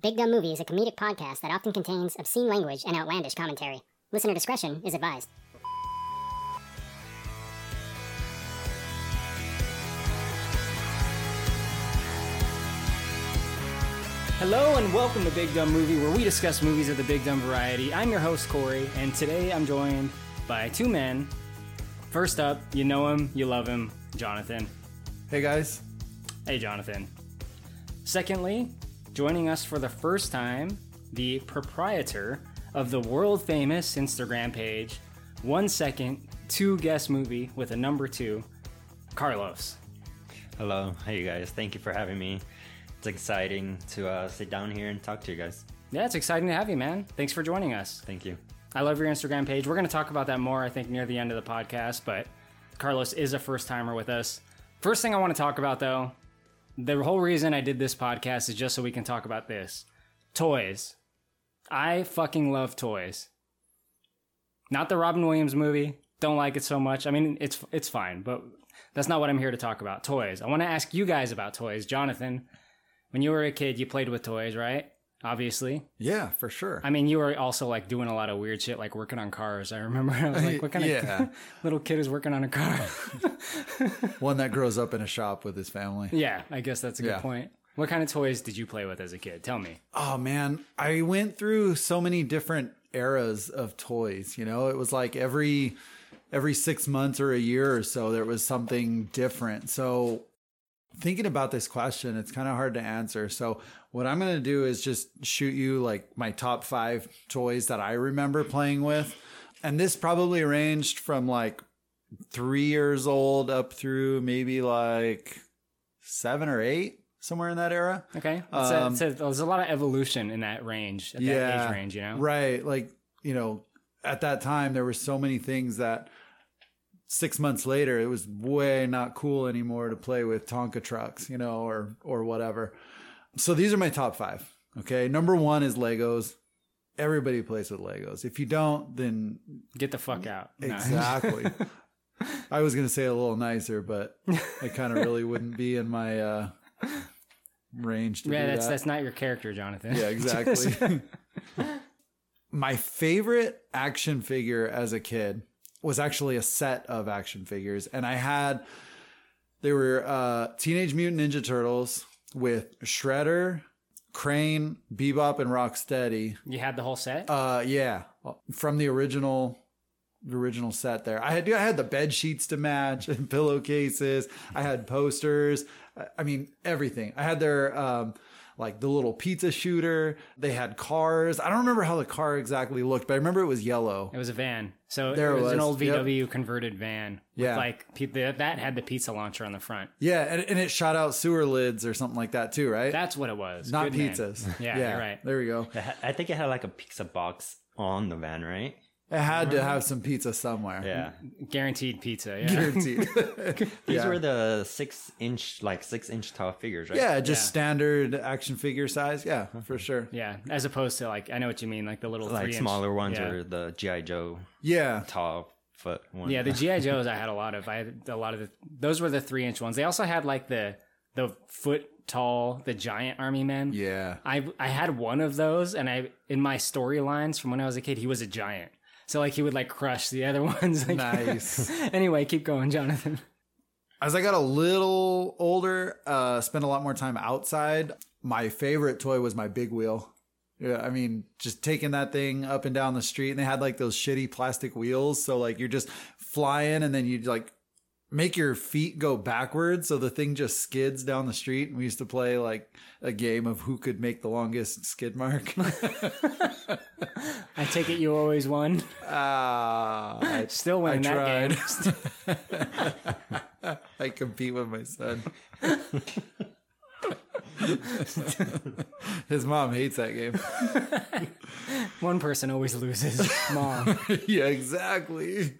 Big Dumb Movie is a comedic podcast that often contains obscene language and outlandish commentary. Listener discretion is advised. Hello and welcome to Big Dumb Movie, where we discuss movies of the big dumb variety. I'm your host Corey, and today I'm joined by two men. First up, you know him, you love him, Jonathan. Hey guys. Hey, Jonathan. Secondly, joining us for the first time, the proprietor of the world famous Instagram page, One Second, Two Guess Movie with a number two, Carlos. Hello, hey you guys. Thank you for having me. It's exciting to uh, sit down here and talk to you guys. Yeah, it's exciting to have you, man. Thanks for joining us. Thank you. I love your Instagram page. We're going to talk about that more, I think, near the end of the podcast, but Carlos is a first timer with us. First thing I want to talk about, though, the whole reason I did this podcast is just so we can talk about this toys. I fucking love toys. Not the Robin Williams movie. Don't like it so much. I mean, it's it's fine, but that's not what I'm here to talk about. Toys. I want to ask you guys about toys. Jonathan, when you were a kid, you played with toys, right? Obviously. Yeah, for sure. I mean, you were also like doing a lot of weird shit, like working on cars. I remember. I was like, what kind Yeah. of little kid is working on a car? One that grows up in a shop with his family. yeah, I guess that's a good Yeah. point. What kind of toys did you play with as a kid? Tell me. Oh man, I went through so many different eras of toys, you know? It was like every every 6 months or a year or so there was something different. So thinking about this question, it's kind of hard to answer. So what I'm going to do is just shoot you like my top 5 toys that I remember playing with. And this probably ranged from like 3 years old up through maybe like 7 or 8 somewhere in that era. Okay, Um, it's a- there's a lot of evolution in that range, at that age range. You know, Right. Like, you know, at that time, there were so many things that six months later, it was way not cool anymore to play with Tonka trucks, you know, or, or whatever. So these are my top five. Okay. Number one is Legos. Everybody plays with Legos. If you don't, then Get the fuck out. Exactly. I was going to say a little nicer, but I kind of really wouldn't be in my, uh, range to Yeah, that's that. that's not your character, Jonathan. Yeah, exactly. My favorite action figure as a kid was actually a set of action figures, and I had they were uh, Teenage Mutant Ninja Turtles with Shredder, Krang, Bebop, and Rocksteady. you had the whole set. Uh, yeah, from the original. The original set there. I had I had the bed sheets to match and pillowcases. I had posters. I mean everything. I had their um like the little pizza shooter. They had cars. I don't remember how the car exactly looked, but I remember it was yellow. it was a van, so There it it was, an was. old Yep. VW converted van. With Yeah. like that had the pizza launcher on the front. Yeah, and, and it shot out sewer lids or something like that too, right? That's what it was. Not Good pizzas. Yeah, you're right. There we go. I think it had like a pizza box on the van, right? It had to have some pizza somewhere. Yeah. Guaranteed pizza. Yeah. Guaranteed. These Yeah. were the six inch, like six inch tall figures, right? yeah, just Yeah. standard action figure size. Yeah, for sure. Yeah, as opposed to like I know what you mean, like the little Like three-inch- smaller ones yeah. or the G.I. Joe Yeah. tall foot one. Yeah, the GI Joes I had a lot of. I had a lot of the. Those were the three inch ones. They also had like the the foot tall, the giant army men. Yeah. I I had one of those, and I in my storylines from when I was a kid, he was a giant. So like he would like crush the other ones. Like, Nice. anyway, keep going, Jonathan. As I got a little older, uh, spent a lot more time outside. My favorite toy was my big wheel. Yeah, I mean, just taking that thing up and down the street, and they had like those shitty plastic wheels. So like you're just flying, and then you like make your feet go backwards, so the thing just skids down the street. And we used to play like a game of who could make the longest skid mark. I take it you always won. Ah, I, Still winning I that game. I compete with my son. His mom hates that game. One person always loses. Mom. yeah, exactly.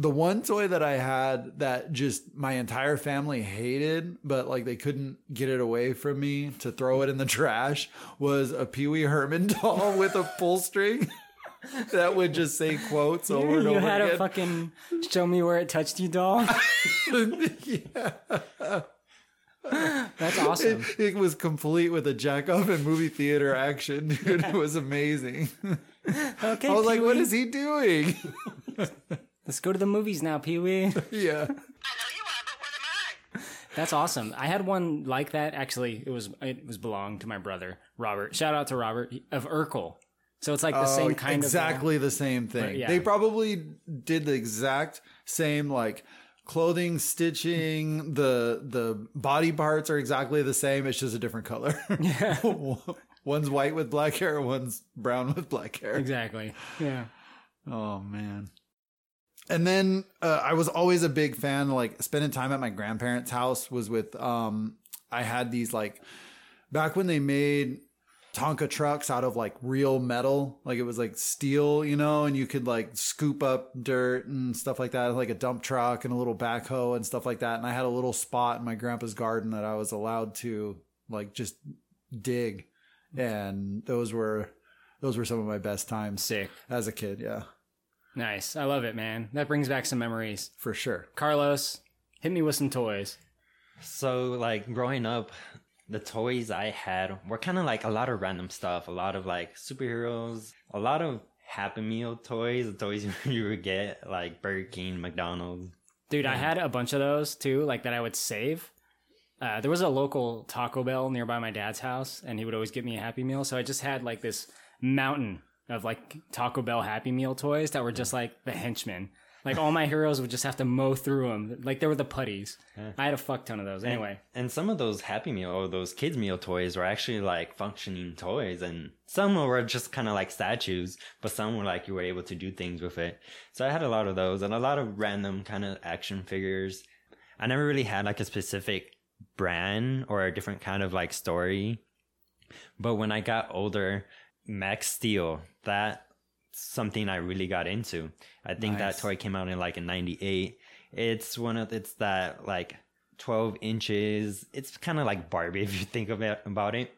The one toy that I had that just my entire family hated, but like they couldn't get it away from me to throw it in the trash was a Pee Wee Herman doll with a pull string that would just say quotes over and you over had again. a fucking show me where it touched you doll. yeah. That's awesome. It, it was complete with a jack off and movie theater action, dude. It was amazing. Okay, I was like, what Pee-wee. is he doing? Let's go to the movies now, Pee Wee. yeah. That's awesome. I had one like that. Actually, it was it was belonged to my brother Robert. Shout out to Robert of Urkel. So it's like the same Oh, kind uh, exactly the same thing. yeah. They probably did the exact same like clothing stitching. The the body parts are exactly the same. It's just a different color. Yeah. one's white with black hair. One's brown with black hair. exactly. Yeah. Oh man. And then uh, I was always a big fan. Like spending time at my grandparents' house was with. Um, I had these like back when they made Tonka trucks out of like real metal, like it was like steel, you know, and you could like scoop up dirt and stuff like that, like a dump truck and a little backhoe and stuff like that. And I had a little spot in my grandpa's garden that I was allowed to like just dig, and those were those were some of my best times Sick. as a kid. Yeah. Nice. I love it, man. That brings back some memories. For sure. Carlos, hit me with some toys. So, like, growing up, the toys I had were kind of like a lot of random stuff, a lot of like superheroes, a lot of Happy Meal toys, the toys you would get like Burger King, McDonald's. Dude, I had a bunch of those too, like that I would save. Uh, there was a local Taco Bell nearby my dad's house, and he would always give me a Happy Meal. So I just had like this mountain of like Taco Bell Happy Meal toys that were just like the henchmen. Like all my heroes would just have to mow through them. Like they were the putties. I had a fuck ton of those. Anyway, And some of those Happy Meal or those kids' meal toys were actually like functioning toys, and some were just kind of like statues, but some were like you were able to do things with it. So I had a lot of those and a lot of random kind of action figures. I never really had like a specific brand or a different kind of like story. But when I got older, Max Steel, that something I really got into. I think Nice. that toy came out in like in 98. It's one of it's that like 12 inches. It's kind of like Barbie if you think of it about it.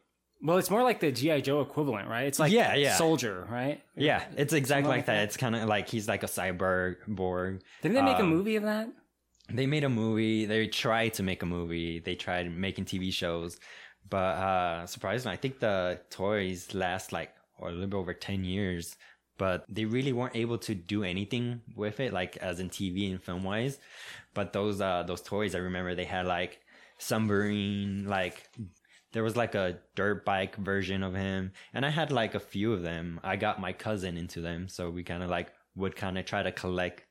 well, it's more like the GI Joe equivalent, right? It's like Yeah, yeah. Soldier, right? Yeah, it's exactly like like that. that. It's kind of like he's like a cyborg borg. Didn't they make a Um, movie of that? They made a movie. They tried to make a movie. They tried making TV shows, but uh surprisingly, I think the toys last like or a little bit over ten years. But they really weren't able to do anything with it, like as in TV and film wise. But those uh those toys, I remember they had like submarine, like there was like a dirt bike version of him, and I had like a few of them. I got my cousin into them, so we kind of like would kind of try to collect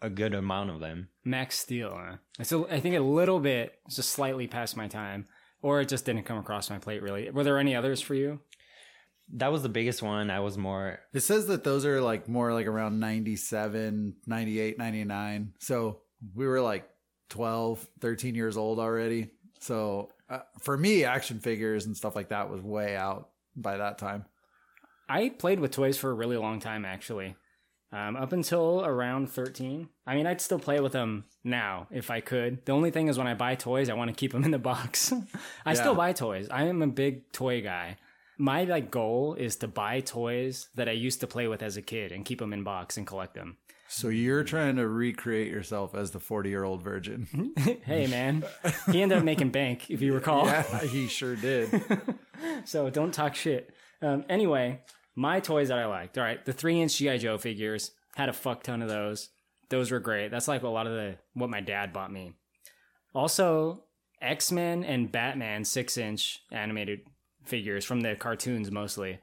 a good amount of them. Max Steel. Huh? I I think a little bit, just slightly past my time, or it just didn't come across my plate. Really, were there any others for you? That was the biggest one. I was more It says that those are like more like around 97, 98, 99. So we were like 12, 13 years old already. So uh, for me, action figures and stuff like that was way out by that time. I played with toys for a really long time, actually. Um, up until around 13. I mean, I'd still play with them now if I could. The only thing is when I buy toys, I want to keep them in the box. I still buy toys. I am a big toy guy. My like goal is to buy toys that I used to play with as a kid and keep them in box and collect them. So you're trying to recreate yourself as the 40 year old virgin. hey man, he ended up making bank if you recall. yeah, he sure did. So don't talk shit. Um, anyway, my toys that I liked. All right, the three inch GI Joe figures had a fuck ton of those. Those were great. That's like a lot of the what my dad bought me. Also, X Men and Batman six inch animated figures from the cartoons mostly.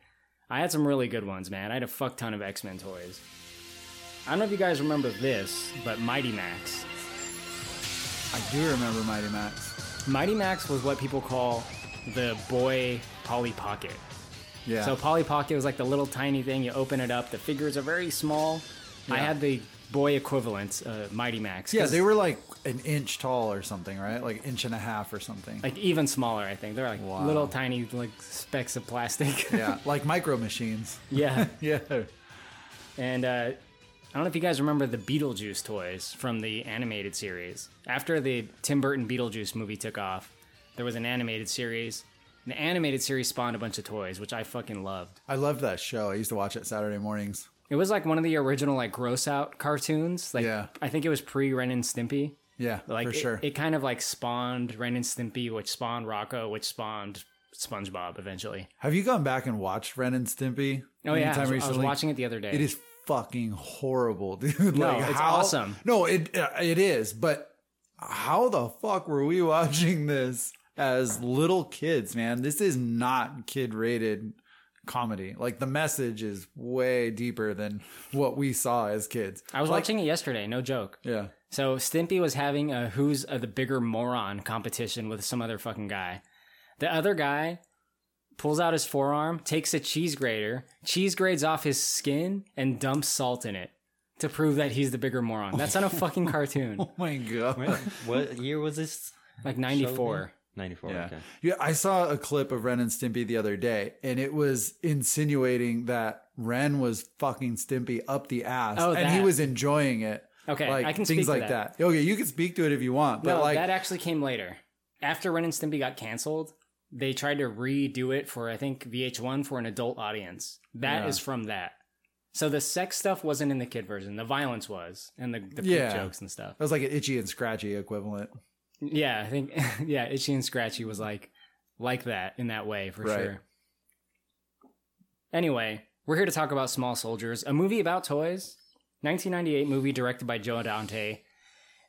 I had some really good ones, man. I had a fuck ton of X Men toys. I don't know if you guys remember this, but Mighty Max. I do remember Mighty Max. Mighty Max was what people call the boy Polly Pocket. Yeah. So Polly Pocket was like the little tiny thing. You open it up. The figures are very small. Yeah. I had the boy equivalent, uh, Mighty Max. yeah, they were like an inch tall or something, right? Like inch and a half or something. like even smaller. I think they're like Wow. little tiny like specks of plastic. yeah, like micro machines. yeah. Yeah. And uh, I don't know if you guys remember the Beetlejuice toys from the animated series. After the Tim Burton Beetlejuice movie took off, there was an animated series. The animated series spawned a bunch of toys, which I fucking loved. I loved that show. I used to watch it Saturday mornings. It was like one of the original like gross out cartoons. Like Yeah. I think it was pre Ren and Stimpy. Yeah, Like for it, sure. it kind of like spawned Ren and Stimpy, which spawned Rocko, which spawned SpongeBob eventually. Have you gone back and watched Ren and Stimpy? Oh yeah, I was, I was watching it the other day. It is fucking horrible, dude. No, like, it's how- awesome. No, it uh, it is, but how the fuck were we watching this as little kids, man? This is not kid rated comedy. Like the message is way deeper than what we saw as kids. I was Like, watching it yesterday, no joke. Yeah. So Stimpy was having a who's the bigger moron competition with some other fucking guy. The other guy pulls out his forearm, takes a cheese grater, cheese grades off his skin, and dumps salt in it to prove that he's the bigger moron. That's on a fucking cartoon, Oh my god. what year was this? like '94. 94. Yeah. Okay. Yeah, I saw a clip of Ren and Stimpy the other day, and it was insinuating that Ren was fucking Stimpy up the ass, Oh, and he was enjoying it. Okay, like I can things speak to like that. that. Okay, you can speak to it if you want, but No, like, that actually came later. After Ren and Stimpy got canceled, they tried to redo it for I think VH1 for an adult audience. That is Yeah. from that. So the sex stuff wasn't in the kid version. The violence was, and the, the Yeah. jokes and stuff. that was like an itchy and scratchy equivalent. Yeah, I think yeah, Itchy and Scratchy was like like that in that way for Right. sure. Anyway, we're here to talk about Small Soldiers, a movie about toys. 1998 movie directed by Joe Dante.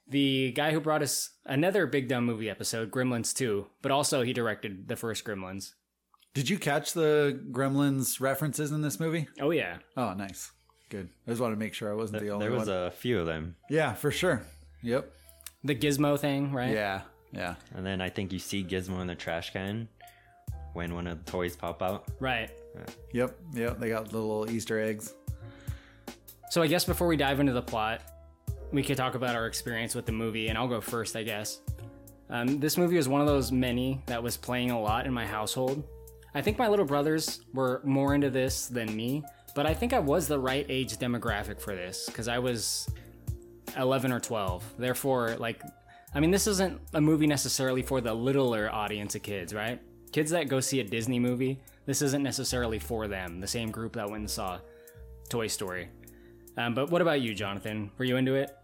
The guy who brought us another Big Dumb movie episode, Gremlins 2, but also he directed the first Gremlins. Did you catch the Gremlins references in this movie? Oh yeah. Oh, nice, good. I just wanted to make sure I wasn't the only one. There was one. a few of them. yeah, for sure. Yep. The Gizmo thing, right? Yeah. Yeah. And then I think you see Gizmo in the trash can when one of the toys pop out. Right. Yep. Yep. They got little Easter eggs. So I guess before we dive into the plot, we could talk about our experience with the movie, and I'll go first, I guess. Um, this movie was one of those many that was playing a lot in my household. I think my little brothers were more into this than me, but I think I was the right age demographic for this because I was 11 or 12. Therefore, like, I mean, this isn't a movie necessarily for the littler audience of kids, right? Kids that go see a Disney movie, this isn't necessarily for them, the same group that went and saw Toy Story. Um, but what about you, Jonathan? Were you into it?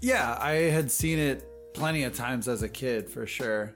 Yeah, I had seen it plenty of times as a kid for sure.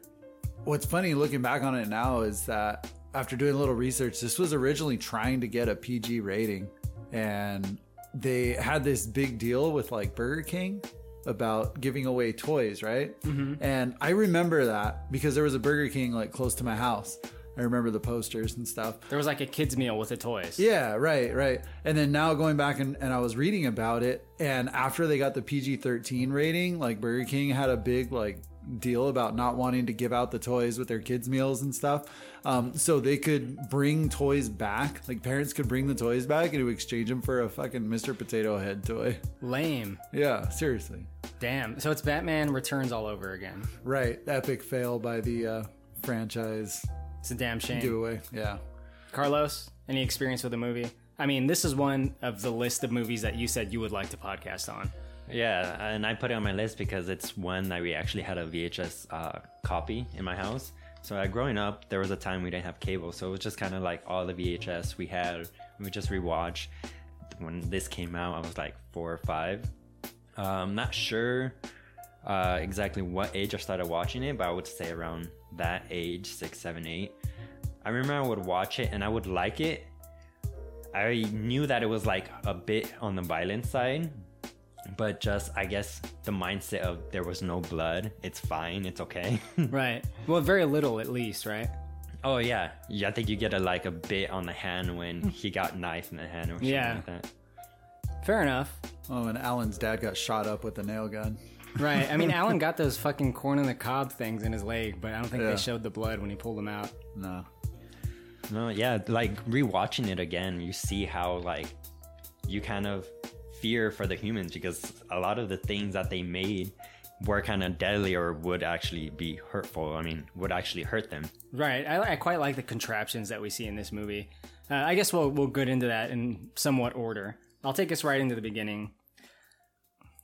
What's funny looking back on it now is that after doing a little research, this was originally trying to get a PG rating. And they had this big deal with like Burger King about giving away toys, right? Mm-hmm. And I remember that because there was a Burger King like close to my house. I remember the posters and stuff. There was like a kids meal with the toys. Yeah, right, right. And then now going back and, and I was reading about it, and after they got the PG 13 rating, like Burger King had a big like deal about not wanting to give out the toys with their kids' meals and stuff. Um, so they could bring toys back. Like parents could bring the toys back and exchange them for a fucking Mr. Potato Head toy. Lame. Yeah, seriously. Damn. So it's Batman Returns all over again. Right. Epic fail by the uh, franchise It's a damn shame. giveaway. Yeah. Carlos, any experience with the movie? I mean, this is one of the list of movies that you said you would like to podcast on. Yeah, and I put it on my list because it's one that we actually had a VHS uh, copy in my house. So uh, growing up, there was a time we didn't have cable, so it was just kind of like all the VHS we had. We just rewatch. When this came out, I was like four or five. Uh, I'm not sure uh, exactly what age I started watching it, but I would say around that age, six, seven, eight. I remember I would watch it and I would like it. I knew that it was like a bit on the violent side, but just I guess the mindset of there was no blood. It's fine. It's okay. Right. Well, very little at least, right? oh yeah, yeah. I think you get a like a bit on the hand when he got knife in the hand or something Yeah. like that. Fair enough. Oh, and Alan's dad got shot up with a nail gun. Right. I mean, Alan got those fucking corn on the cob things in his leg, but I don't think Yeah. they showed the blood when he pulled them out. No. No, yeah, like rewatching it again, you see how like you kind of fear for the humans because a lot of the things that they made were kind of deadly or would actually be hurtful. I mean, would actually hurt them. Right. I, I quite like the contraptions that we see in this movie. Uh, I guess we'll we'll get into that in somewhat order. I'll take us right into the beginning.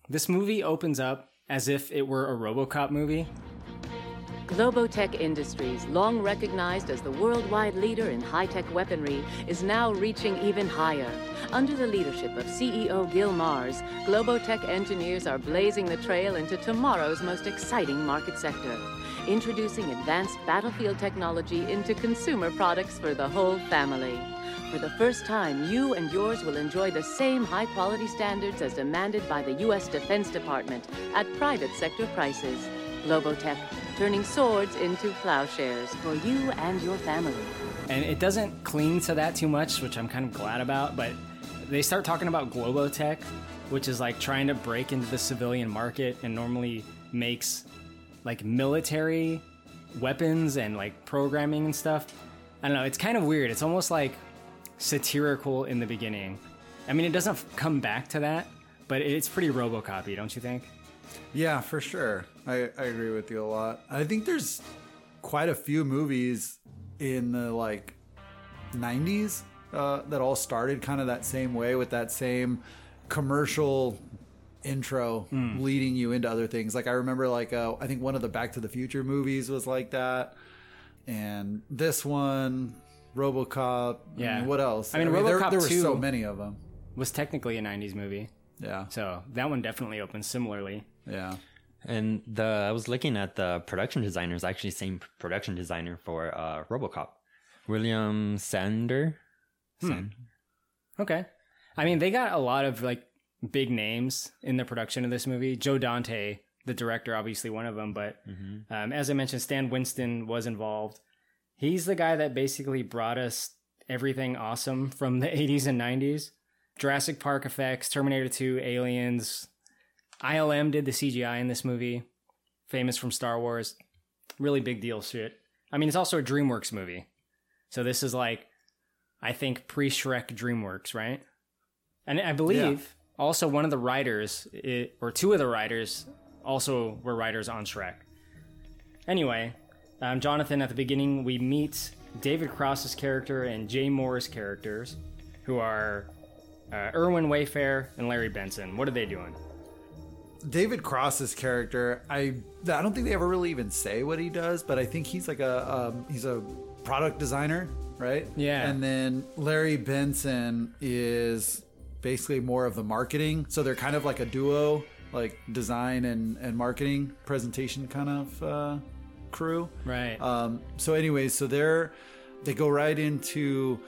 This movie opens up as if it were a RoboCop movie. Globotech Industries, long recognized as the worldwide leader in high tech weaponry, is now reaching even higher. Under the leadership of CEO Gil Mars, Globotech engineers are blazing the trail into tomorrow's most exciting market sector. Introducing advanced battlefield technology into consumer products for the whole family. For the first time, you and yours will enjoy the same high quality standards as demanded by the U.S. Defense Department at private sector prices. Globotech, turning swords into plowshares for you and your family. and it doesn't cling to that too much, which I'm kind of glad about. But they start talking about Globotech, which is like trying to break into the civilian market and normally makes like military weapons and like programming and stuff. I don't know. It's kind of weird. It's almost like satirical in the beginning. I mean, it doesn't f- come back to that, but it's pretty Robocopy, don't you think? Yeah, for sure. I, I agree with you a lot. I think there's quite a few movies in the like 90s uh, that all started kind of that same way with that same commercial intro leading you into other things. Like I remember like uh, I think one of the Back to the Future movies was like that. And this one, RoboCop. I Yeah. mean, what else? I mean, there, RoboCop there were 2 so many of them. Was technically a 90s movie. Yeah. So that one definitely opens similarly. Yeah. And the I was looking at the production designers, actually same production designer for uh, RoboCop, William Sandell. Sand- Okay. I mean, they got a lot of like big names in the production of this movie. Joe Dante, the director, obviously one of them, but um, as I mentioned, Stan Winston was involved. He's the guy that basically brought us everything awesome from the 80s and 90s. Jurassic Park effects, Terminator 2, Aliens. ILM did the CGI in this movie, famous from Star Wars. Really big deal shit. I mean, it's also a DreamWorks movie. So this is like I think pre Shrek DreamWorks, right? And I believe also one of the writers, or two of the writers, also were writers on Shrek. Anyway, um, Jonathan, at the beginning, we meet David Cross's character and Jay Mohr's characters, who are uh, Irwin Wayfair and Larry Benson. What are they doing? David Cross's character, I I don't think they ever really even say what he does, but I think he's like a um, he's a product designer, right? Yeah. And then Larry Benson is basically more of the marketing, so they're kind of like a duo, like design and and marketing presentation kind of uh, crew. Right. Um, so, anyways, so they're they go right into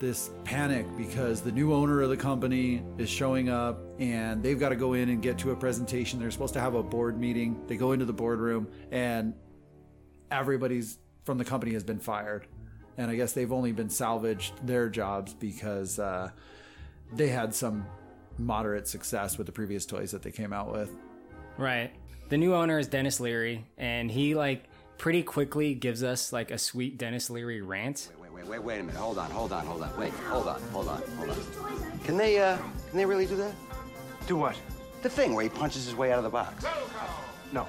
this panic because the new owner of the company is showing up and they've got to go in and get to a presentation. They're supposed to have a board meeting. They go into the boardroom and everybody's from the company has been fired. And I guess they've only been salvaged their jobs because uh, they had some moderate success with the previous toys that they came out with. Right. The new owner is Denis Leary, and he like pretty quickly gives us like a sweet Denis Leary rant. Wait, wait, wait, wait a minute. Hold on, hold on, hold on. Wait, hold on, hold on, hold on. Can they, uh, can they really do that? Do what? The thing where he punches his way out of the box. No.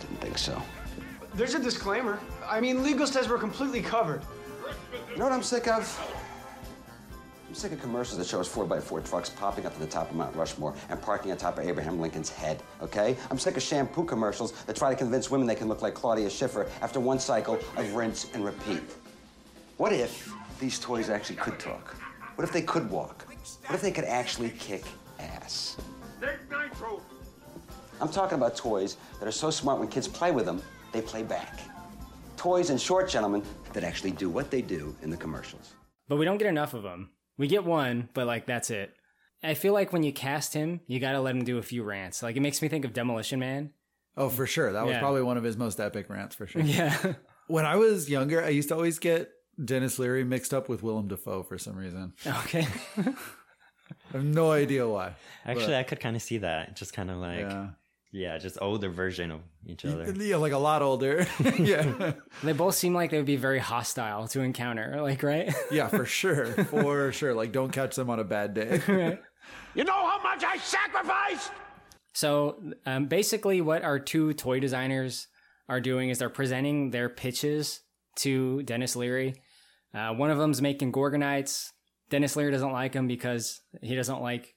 Didn't think so. There's a disclaimer. I mean, legal says we're completely covered. You know what I'm sick of? I'm sick of commercials that show us 4x4 trucks popping up to the top of Mount Rushmore and parking on top of Abraham Lincoln's head, okay? I'm sick of shampoo commercials that try to convince women they can look like Claudia Schiffer after one cycle of rinse and repeat. What if these toys actually could talk? What if they could walk? What if they could actually kick ass? I'm talking about toys that are so smart when kids play with them, they play back. Toys, in short, gentlemen, that actually do what they do in the commercials. But we don't get enough of him. We get one, but like that's it. I feel like when you cast him, you got to let him do a few rants. Like it makes me think of Demolition Man. Oh, for sure. That was Yeah. probably one of his most epic rants for sure. Yeah. When I was younger, I used to always get Denis Leary mixed up with Willem Dafoe for some reason. okay. I have no idea why. Actually, I could kind of see that. Just kind of like, yeah. Yeah. just older version of each other. Yeah, like a lot older. yeah. They both seem like they would be very hostile to encounter. Like right. Yeah, for sure. For sure. Like don't catch them on a bad day. right. You know how much I sacrificed? So um, basically, what our two toy designers are doing is they're presenting their pitches to Denis Leary. Uh, one of them's making Gorgonites. Denis Leary doesn't like them because he doesn't like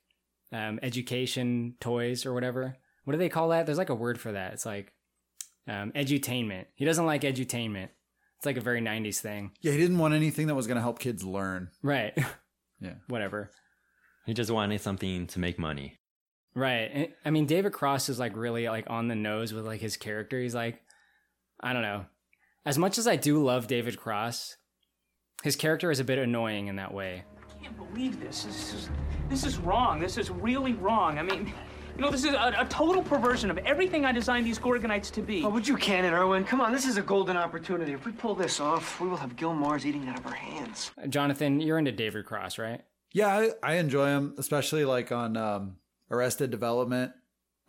um, education toys or whatever. What do they call that? There's like a word for that. It's like Um, edutainment. He doesn't like edutainment. It's like a very 90s thing. Yeah, he didn't want anything that was going to help kids learn. Right. Yeah. Whatever. He just wanted something to make money. Right. And- I mean, David Cross is like really like on the nose with like his character. He's like, I don't know. As much as I do love David Cross, his character is a bit annoying in that way. I can't believe this. This is, this is wrong. This is really wrong. I mean, you know, this is a, a total perversion of everything I designed these Gorgonites to be. Oh, but you can it, Irwin. Come on, this is a golden opportunity. If we pull this off, we will have Gil Mars eating out of our hands. Jonathan, you're into David Cross, right? Yeah, I, I enjoy him, especially like on um, Arrested Development.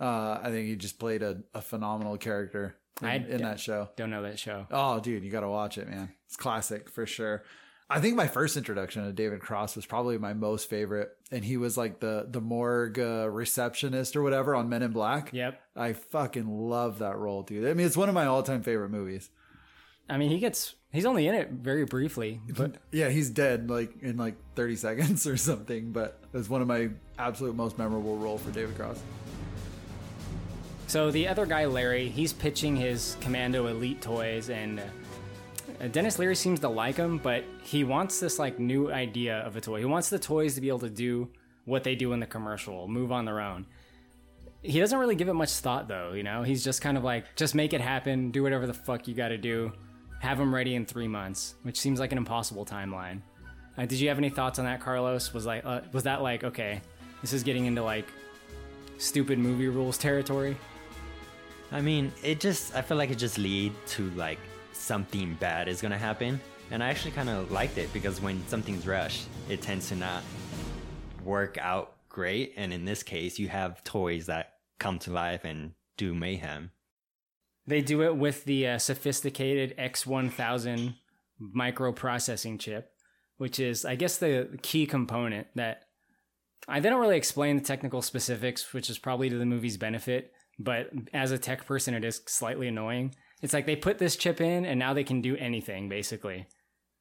Uh, I think he just played a, a phenomenal character in, I- in that show. Don't know that show. Oh, dude, you got to watch it, man. It's classic for sure. I think my first introduction to David Cross was probably my most favorite, and he was like the the morgue uh, receptionist or whatever on Men in Black. Yep. I fucking love that role, dude. I mean, it's one of my all time favorite movies. I mean, he gets he's only in it very briefly, but Yeah, he's dead like in like 30 seconds or something, but it's one of my absolute most memorable role for David Cross. So the other guy, Larry, he's pitching his Commando Elite toys, and uh, Denis Leary seems to like him, but he wants this like new idea of a toy. He wants the toys to be able to do what they do in the commercial, move on their own. He doesn't really give it much thought, though. You know, he's just kind of like, just make it happen, do whatever the fuck you got to do, have them ready in three months, which seems like an impossible timeline. Uh, did you have any thoughts on that, Carlos? Was like, uh, was that like, okay, this is getting into like stupid movie rules territory? I mean, it just I feel like it just lead to like something bad is gonna happen, and I actually kind of liked it because when something's rushed, it tends to not work out great. And in this case, you have toys that come to life and do mayhem. They do it with the uh, sophisticated X1000 microprocessing chip, which is, I guess, the key component that I they don't really explain the technical specifics, which is probably to the movie's benefit. But as a tech person, it is slightly annoying. It's like they put this chip in, and now they can do anything basically.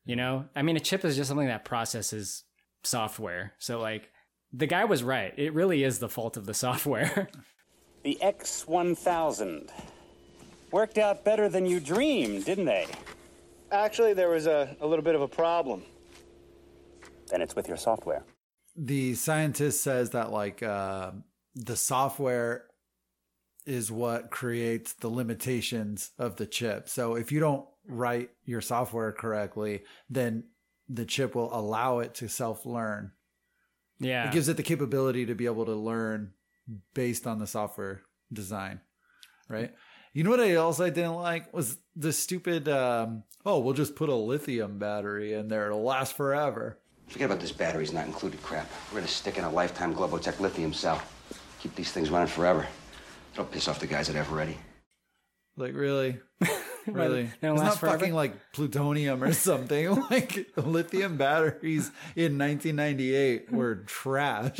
You know, I mean, a chip is just something that processes software. So like, the guy was right. It really is the fault of the software. The X1000. Worked out better than you dreamed, didn't they? Actually, there was a, a little bit of a problem. Then it's with your software. the scientist says that like uh, the software is what creates the limitations of the chip. So if you don't write your software correctly, then the chip will allow it to self learn. yeah, It gives it the capability to be able to learn based on the software design, right? You know what I also didn't like was the stupid. Um, oh, we'll just put a lithium battery in there; it'll last forever. Forget about this batteries not included crap. We're gonna stick in a lifetime Globotech lithium cell. Keep these things running forever. Don't piss off the guys at Eveready. Like really, really? They don't it's last not forever? fucking like plutonium or something. like lithium batteries in 1998 were trash.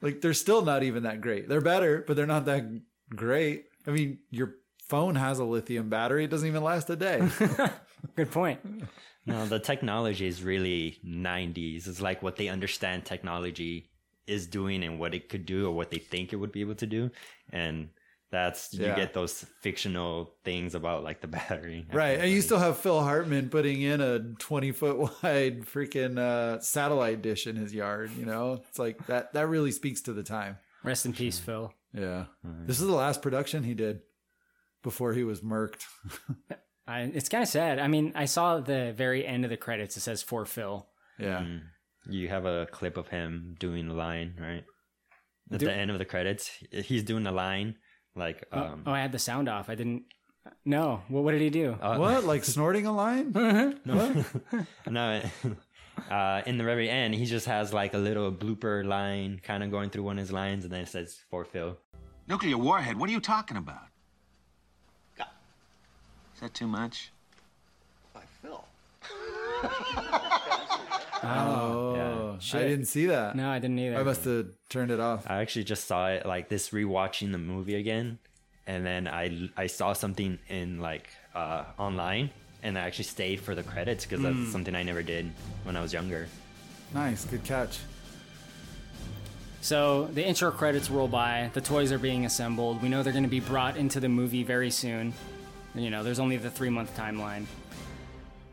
like they're still not even that great. They're better, but they're not that great. I mean, your phone has a lithium battery. It doesn't even last a day. good point. No, the technology is really 90s. It's like what they understand technology is doing and what it could do or what they think it would be able to do. And that's, you Yeah. get those fictional things about like the battery. right. And you still have Phil Hartman putting in a 20 foot wide freaking uh, satellite dish in his yard. You know, it's like that, that really speaks to the time. Rest in peace, Phil. Yeah. This is the last production he did before he was murked. I, it's kind of sad. I mean, I saw the very end of the credits. It says for Phil. Yeah. You have a clip of him doing a line, right? At Do- the end of the credits, he's doing a line like um oh, I had the sound off. I didn't. No. Well, what did he do? What? Like snorting a line? no uh in the very end he just has like a little blooper line kind of going through one of his lines and then it says for Phil. Nuclear warhead, what are you talking about? Is that too much? By Phil. Oh, I shit. didn't see that. no, I didn't either. I must have turned it off. I actually just saw it like this rewatching the movie again and then I I saw something in like uh online and I actually stayed for the credits because that's something I never did when I was younger. Nice. Good catch. So the intro credits roll by. The toys are being assembled. We know they're going to be brought into the movie very soon. You know, there's only the three month timeline.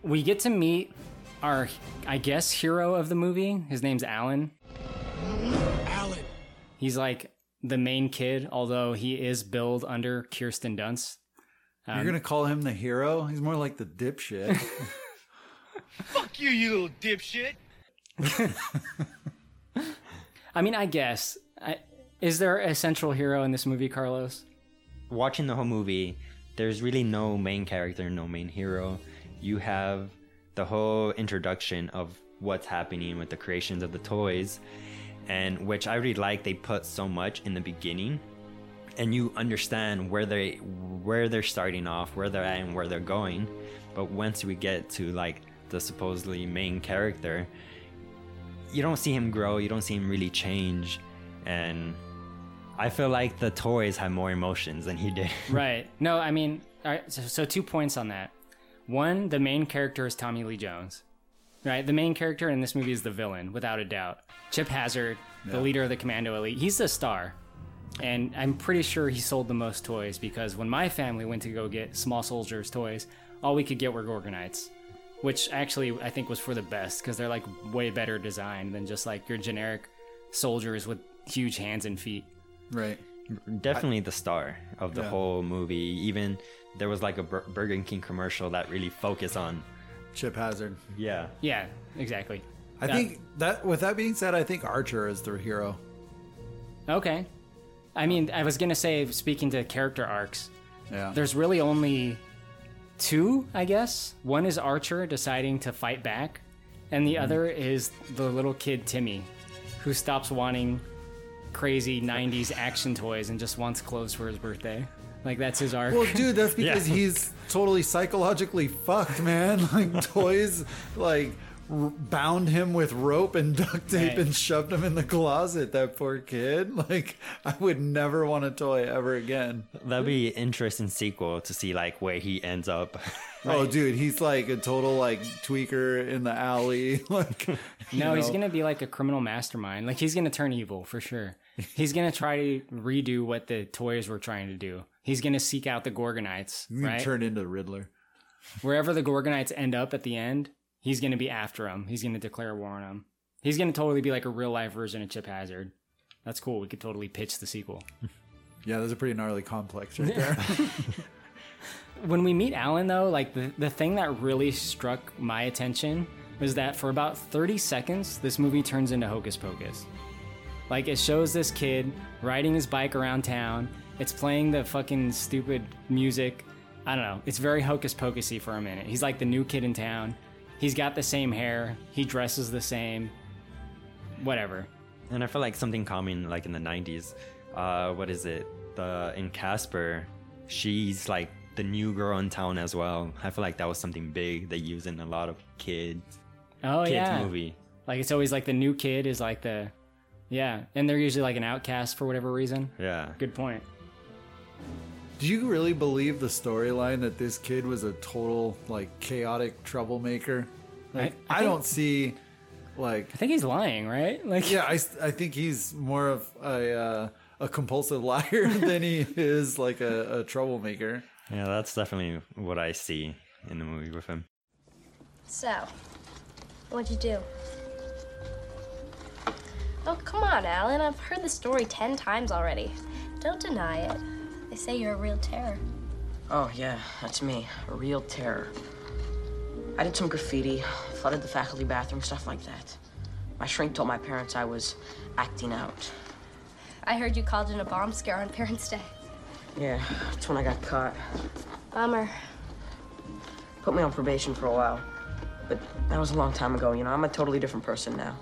We get to meet our, I guess, hero of the movie. His name's Alan. Alan. He's like the main kid, although he is billed under Kirsten Dunst. Um, You're gonna call him the hero? He's more like the dipshit. Fuck you, you little dipshit. I mean, I guess. I, is there a central hero in this movie, Carlos? Watching the whole movie, there's really no main character, no main hero. You have the whole introduction of what's happening with the creations of the toys, and which I really like. They put so much in the beginning, and you understand where they where they're starting off, where they're at, and where they're going. But once we get to like the supposedly main character, you don't see him grow. You don't see him really change, and I feel like the toys have more emotions than he did. right. No, I mean, all right, so, so two points on that. One, the main character is Tommy Lee Jones. Right? The main character in this movie is the villain, without a doubt. Chip Hazard, the Yeah. leader of the Commando Elite. He's the star. And I'm pretty sure he sold the most toys because when my family went to go get Small Soldiers toys, all we could get were Gorgonites. Which actually I think was for the best because they're like way better designed than just like your generic soldiers with huge hands and feet. right. Definitely the star of the Yeah. whole movie. Even there was like a Bur- Burger King commercial that really focused on. Chip Hazard. Yeah. Yeah, exactly. I Yeah. think that with that being said, I think Archer is the hero. Okay. I mean, I was gonna say, speaking to character arcs, Yeah. there's really only two, I guess. One is Archer deciding to fight back, and the mm-hmm. other is the little kid Timmy, who stops wanting crazy 90s action toys and just wants clothes for his birthday. Like, that's his arc. Well, dude, that's because Yeah. he's totally psychologically fucked, man. Like toys, like r- bound him with rope and duct tape Right. and shoved him in the closet. That poor kid. Like I would never want a toy ever again. That'd be an interesting sequel to see like where he ends up. Oh, dude, he's like a total like tweaker in the alley. Like you No, he's gonna be like a criminal mastermind. Like he's gonna turn evil for sure. He's gonna try to redo what the toys were trying to do. He's gonna seek out the Gorgonites, gonna right? turn into the Riddler. Wherever the Gorgonites end up at the end, he's gonna be after them. He's gonna declare war on them. He's gonna totally be like a real life version of Chip Hazard. That's cool. We could totally pitch the sequel. Yeah, that's a pretty gnarly complex right there. when we meet Alan, though, like the, the thing that really struck my attention was that for about 30 seconds, this movie turns into Hocus Pocus. Like, it shows this kid riding his bike around town. It's playing the fucking stupid music. I don't know. It's very Hocus Pocusy for a minute. He's like the new kid in town. He's got the same hair. He dresses the same. Whatever. and I feel like something common like in the '90s. Uh, what is it? The in Casper, she's like the new girl in town as well. I feel like that was something big they use in a lot of kids. Oh kids yeah. movie. Like it's always like the new kid is like the, yeah, and they're usually like an outcast for whatever reason. Yeah. Good point. Do you really believe the storyline that this kid was a total like chaotic troublemaker? Like I- I, I think- don't see like I think he's lying, right? Like yeah, I, I think he's more of a uh, a compulsive liar than he is like a, a troublemaker. Yeah, that's definitely what I see in the movie with him. So, what'd you do? Oh, come on, Alan. I've heard the story ten times already. Don't deny it. They say you're a real terror. Oh, yeah, that's me. A real terror. I did some graffiti, flooded the faculty bathroom, stuff like that. My shrink told my parents I was acting out. I heard you called in a bomb scare on Parents' Day. Yeah, that's when I got caught. Bummer. Put me on probation for a while. But that was a long time ago, you know? I'm a totally different person now.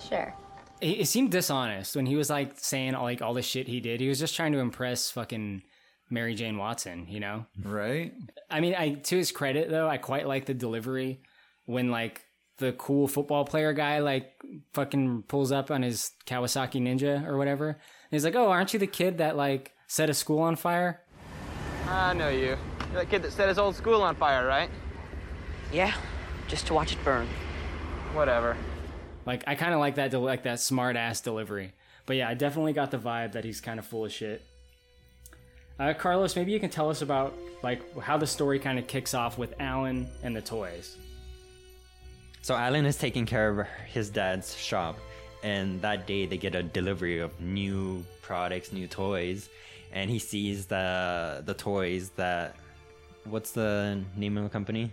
Sure. He, he seemed dishonest when he was like saying like all the shit he did. He was just trying to impress fucking Mary Jane Watson, you know? Right? I mean, I to his credit though, I quite like the delivery when like the cool football player guy like fucking pulls up on his Kawasaki Ninja or whatever. And he's like, "Oh, aren't you the kid that like set a school on fire?" I know you. You're the kid that set his old school on fire, right? Yeah, just to watch it burn. Whatever. Like I kind of like that, like that smart ass delivery. But yeah, I definitely got the vibe that he's kind of full of shit. Uh, Carlos, maybe you can tell us about like how the story kind of kicks off with Alan and the toys. So Alan is taking care of his dad's shop, and that day they get a delivery of new products, new toys, and he sees the the toys that what's the name of the company?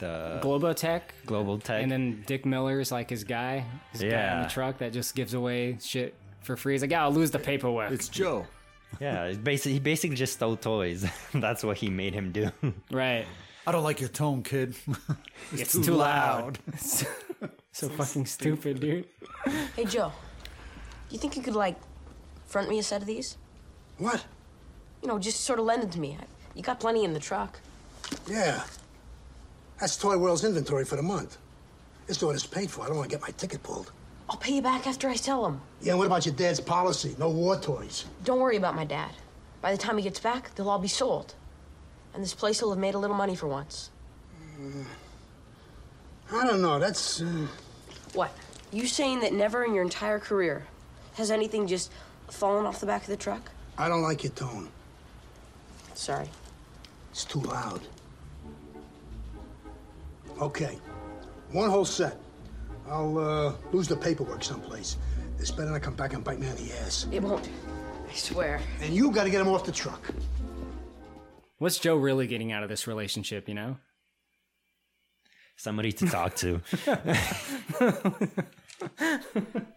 The Globotech. Global Tech. And then Dick Miller's like his guy, his guy in Yeah. the truck that just gives away shit for free. He's like, yeah, I'll lose the paperwork. It's Joe. yeah, it's basically he basically just stole toys. That's what he made him do. Right. I don't like your tone, kid. It's, too, loud. so fucking stupid, dude. Hey, Joe. Do you think you could, like, front me a set of these? What? You know, just sort of lend it to me. You got plenty in the truck. Yeah. That's Toy World's inventory for the month. This order's paid for. I don't want to get my ticket pulled. I'll pay you back after I sell them. Yeah, and what about your dad's policy? No war toys. Don't worry about my dad. By the time he gets back, they'll all be sold. And this place will have made a little money for once. I don't know. That's. Uh... What? You saying that never in your entire career has anything just fallen off the back of the truck? I don't like your tone. Sorry. It's too loud. Okay. One whole set. I'll uh, lose the paperwork someplace. It's better than I come back and bite me on the ass. It won't. I swear. And you got to get him off the truck. What's Joe really getting out of this relationship, you know? Somebody to talk to.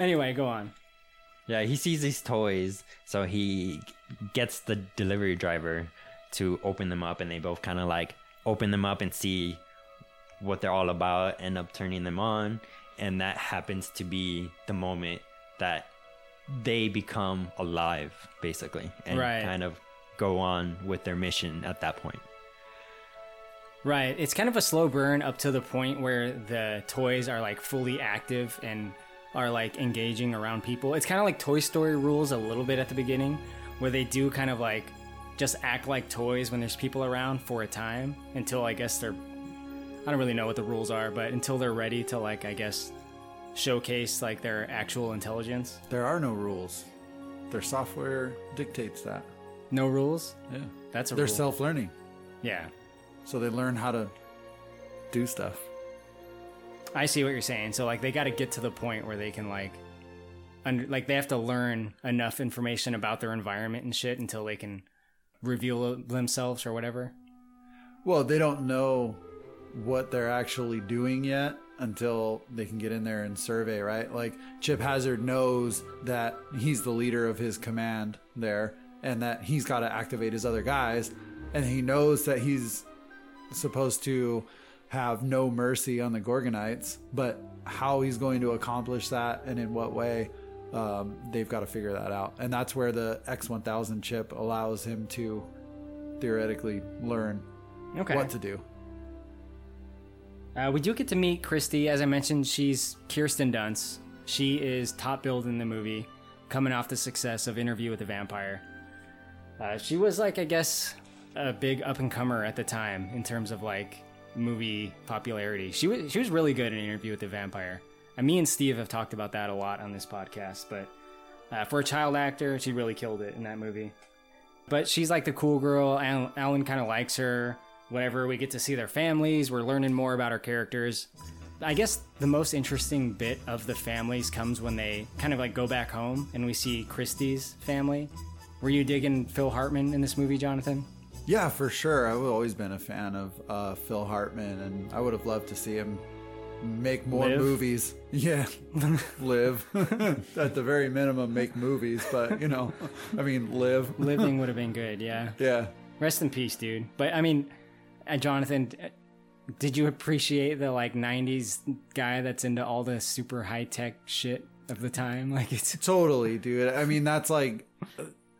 Anyway, go on. Yeah, he sees these toys, so he gets the delivery driver to open them up, and they both kind of like open them up and see what they're all about, end up turning them on, and that happens to be the moment that they become alive, basically, and Right. kind of go on with their mission at that point. Right. It's kind of a slow burn up to the point where the toys are like fully active and are like engaging around people. It's kind of like Toy Story rules a little bit at the beginning, where they do kind of like just act like toys when there's people around for a time until I guess they're. I don't really know what the rules are, but until they're ready to like, I guess, showcase like their actual intelligence. There are no rules. Their software dictates that. No rules? Yeah. That's a They're rule. self learning. Yeah. So they learn how to do stuff. I see what you're saying. So like they got to get to the point where they can like under like they have to learn enough information about their environment and shit until they can reveal themselves or whatever. Well, they don't know what they're actually doing yet until they can get in there and survey, right? Like Chip Hazard knows that he's the leader of his command there and that he's got to activate his other guys and he knows that he's supposed to have no mercy on the Gorgonites, but how he's going to accomplish that and in what way, um, they've got to figure that out. And that's where the X1000 chip allows him to theoretically learn Okay. what to do. Uh, we do get to meet Christy. As I mentioned, she's Kirsten Dunst. She is top billed in the movie, coming off the success of Interview with the Vampire. Uh, she was like, I guess, a big up and comer at the time in terms of like movie popularity. She was she was really good in Interview with the Vampire. And me and Steve have talked about that a lot on this podcast. But uh, for a child actor, she really killed it in that movie. But she's like the cool girl. Alan, Alan kind of likes her. Whatever, we get to see their families. We're learning more about our characters. I guess the most interesting bit of the families comes when they kind of like go back home and we see Christy's family. Were you digging Phil Hartman in this movie, Jonathan? Yeah, for sure. I've always been a fan of uh, Phil Hartman, and I would have loved to see him make more Live? movies. Yeah, live. At the very minimum, make movies, but you know, I mean, live. Living would have been good, yeah. Yeah. Rest in peace, dude. But I mean, uh, Jonathan, uh, did you appreciate the like '90s guy that's into all the super high tech shit of the time? Like it's Totally, dude. I mean, that's like,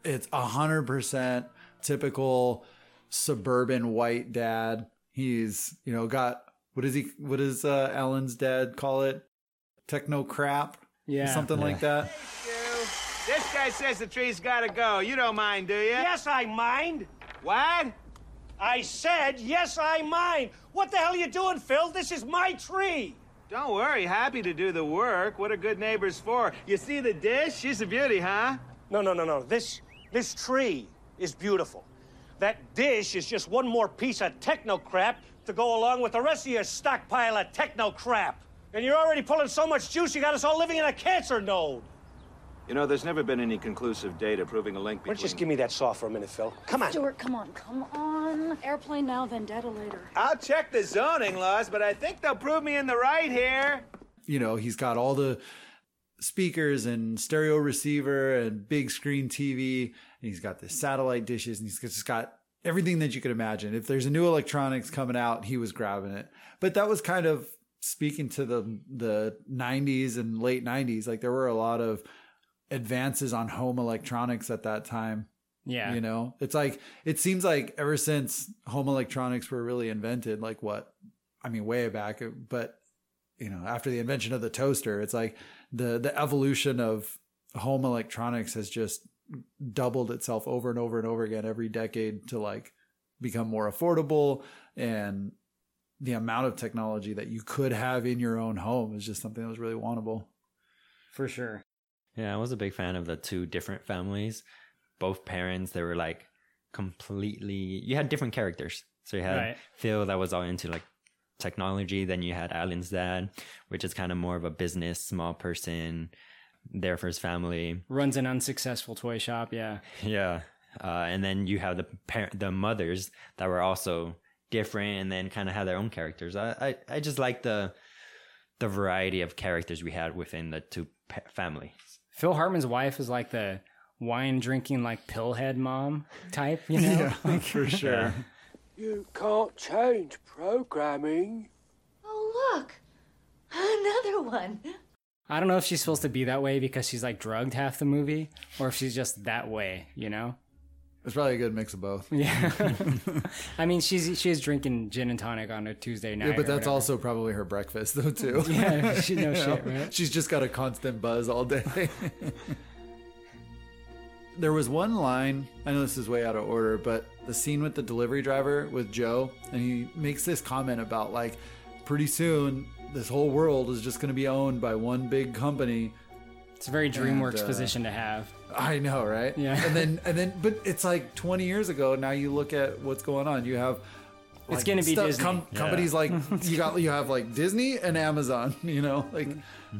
it's a hundred percent typical suburban white dad. He's, you know, got what is he? What does uh, Alan's dad call it? Techno crap, Yeah. something like that. This guy says the tree's gotta go. You don't mind, do you? Yes, I mind. What? I said, yes, I mind. What the hell are you doing, Phil? This is my tree. Don't worry, happy to do the work. What are good neighbors for? You see the dish? She's a beauty, huh? No, no, no, no. This this tree is beautiful. That dish is just one more piece of techno crap to go along with the rest of your stockpile of techno crap. And you're already pulling so much juice, you got us all living in a cancer node. You know, there's never been any conclusive data proving a link Why between. don't you just give me that saw for a minute, Phil? Come on. Stuart, come on, come on. Airplane now, vendetta later. I'll check the zoning laws, but I think they'll prove me in the right here. You know, he's got all the speakers and stereo receiver and big screen TV. And he's got the satellite dishes and he's just got everything that you could imagine. If there's a new electronics coming out, he was grabbing it. But that was kind of speaking to the the 90s and late 90s. Like there were a lot of advances on home electronics at that time. Yeah. You know, it's like, it seems like ever since home electronics were really invented, like what, I mean, way back, but you know, after the invention of the toaster, it's like the, the evolution of home electronics has just doubled itself over and over and over again every decade to like become more affordable and the amount of technology that you could have in your own home is just something that was really wantable. For sure. Yeah, I was a big fan of the two different families. Both parents, they were like completely. You had different characters. So you had Right. Phil that was all into like technology. Then you had Alan's dad, which is kind of more of a business, small person, there for his family. Runs an unsuccessful toy shop. Yeah. Yeah. Uh, and then you have the parent, the mothers that were also different and then kind of had their own characters. I, I, I just like the, the variety of characters we had within the two pa- families. Phil Hartman's wife is like the wine drinking, like pillhead mom type, you know? Yeah, Like- for sure. You can't change programming. Oh, look. Another one. I don't know if she's supposed to be that way because she's like drugged half the movie or if she's just that way, you know? It's probably a good mix of both. Yeah. I mean, she's she is drinking gin and tonic on a Tuesday night. Yeah, but that's also probably her breakfast though too. Yeah, she- no shit, right? She's just got a constant buzz all day. there was one line, I know this is way out of order, but the scene with the delivery driver with Joe, and he makes this comment about like pretty soon this whole world is just going to be owned by one big company. It's a very DreamWorks And, uh, position to have. I know, right? Yeah. And then and then but it's like 20 years ago. Now you look at what's going on. You have It's gonna be stuff- Disney. com- Yeah. companies like you got you have like Disney and Amazon, you know? Like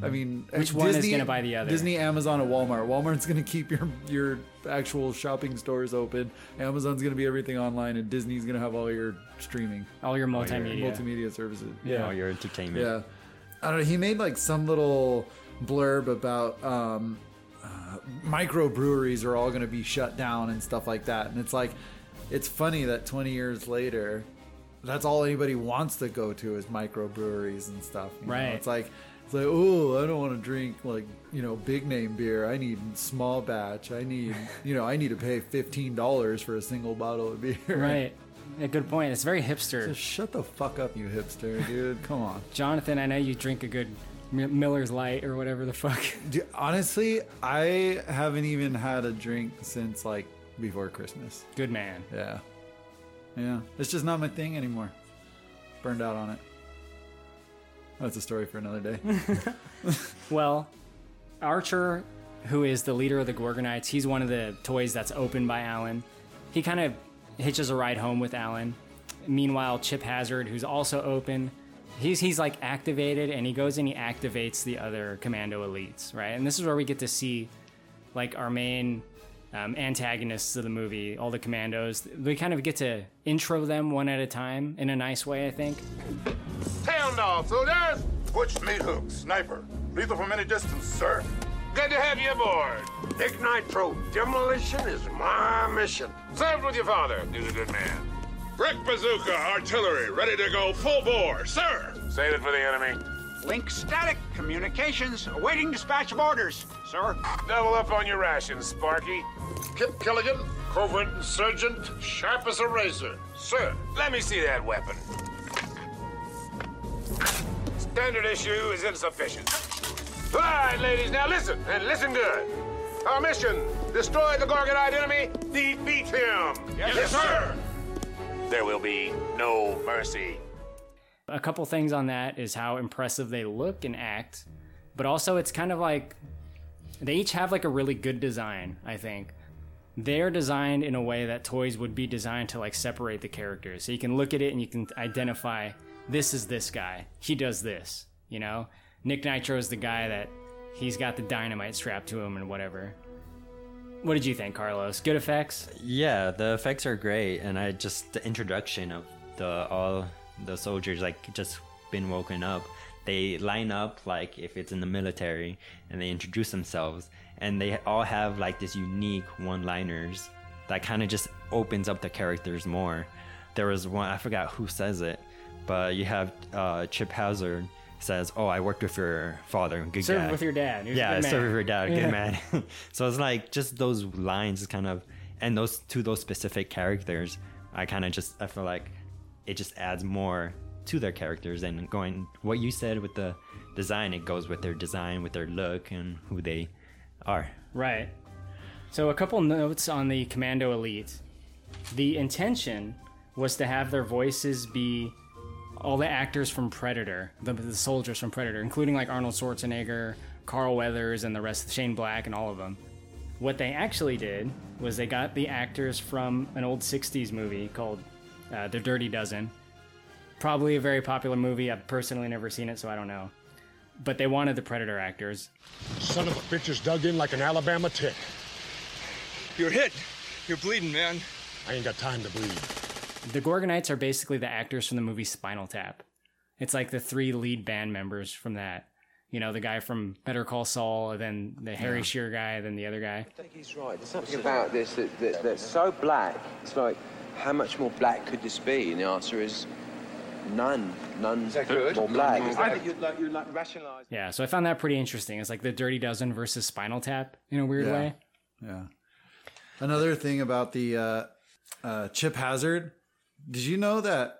I mean, Which one is Disney- gonna buy the other? Disney, Amazon, and Walmart. Walmart's going to keep your your actual shopping stores open. Amazon's going to be everything online, and Disney's going to have all your streaming, All your All your multimedia. multimedia services. Yeah. All your entertainment. Yeah. I don't know. He made like some little blurb about um, uh, microbreweries are all going to be shut down and stuff like that. And it's like, it's funny that 20 years later, that's all anybody wants to go to is microbreweries and stuff. you know? Right. It's like, it's like, oh, I don't want to drink like, you know, big name beer. I need small batch. I need, you know, I need to pay $15 for a single bottle of beer. Right. Yeah, good point. It's very hipster. Just shut the fuck up, you hipster, dude. Come on. Jonathan, I know you drink a good Miller's Light or whatever the fuck. Dude, honestly, I haven't even had a drink since like before Christmas. Good man. Yeah. Yeah. It's just not my thing anymore. Burned out on it. That's a story for another day. Well, Archer, who is the leader of the Gorgonites, he's one of the toys that's opened by Alan. He kind of hitches a ride home with Alan. Meanwhile, Chip Hazard, who's also open, he's he's like activated, and he goes and he activates the other Commando elites, right? And this is where we get to see like our main um, antagonists of the movie, all the commandos. We kind of get to intro them one at a time in a nice way, I think. Tail dog, soldiers! Butch meat hook, sniper. Lethal from any distance, sir. Good to have you aboard. Nick Nitro demolition is my mission. Served with your father. He's a good man. Brick bazooka, artillery, ready to go full bore, sir. Save it for the enemy. Link static. Communications awaiting dispatch of orders, sir. Double up on your rations, Sparky. Kip Killigan, covert insurgent, sharp as a razor, sir. Let me see that weapon. Standard issue is insufficient. All right, ladies, now listen, and listen good. Our mission, destroy the Gorgonite enemy, defeat him. Yes, sir. There will be no mercy. A couple things on that is how impressive they look and act, but also it's kind of like they each have like a really good design, I think. They're designed in a way that toys would be designed to like separate the characters. So you can look at it and you can identify this is this guy. He does this, you know? Nick Nitro is the guy that he's got the dynamite strapped to him and whatever. What did you think, Carlos? Good effects? Yeah, the effects are great, and I just the introduction of the all the soldiers like just been woken up. They line up like if it's in the military, and they introduce themselves, and they all have like this unique one-liners that kind of just opens up the characters more. There was one I forgot who says it, but you have uh, Chip Hazard says, "Oh, I worked with your father, good Served guy." with your dad. Yeah, served with your dad, good Yeah. man. so it's like just those lines, is kind of, and those to those specific characters. I kind of just I feel like it just adds more to their characters and going what you said with the design. It goes with their design, with their look, and who they are. Right. So, a couple notes on the Commando Elite. The intention was to have their voices be all the actors from Predator, the, the soldiers from Predator, including like Arnold Schwarzenegger, Carl Weathers, and the rest, Shane Black, and all of them. What they actually did was they got the actors from an old 60s movie called uh, The Dirty Dozen. Probably a very popular movie. I've personally never seen it, so I don't know. But they wanted the Predator actors. Son of a bitch is dug in like an Alabama tick. You're hit. You're bleeding, man. I ain't got time to bleed. The Gorgonites are basically the actors from the movie Spinal Tap. It's like the three lead band members from that. You know, the guy from Better Call Saul, then the Harry Yeah. Shearer guy, then the other guy. I think he's right. There's something about this that, that, that's so black. It's like, how much more black could this be? And the answer is none. None more black. I think you'd like, you'd like rationalize. Yeah, so I found that pretty interesting. It's like the Dirty Dozen versus Spinal Tap in a weird Yeah. way. Yeah. Another thing about the uh, uh, Chip Hazard. Did you know that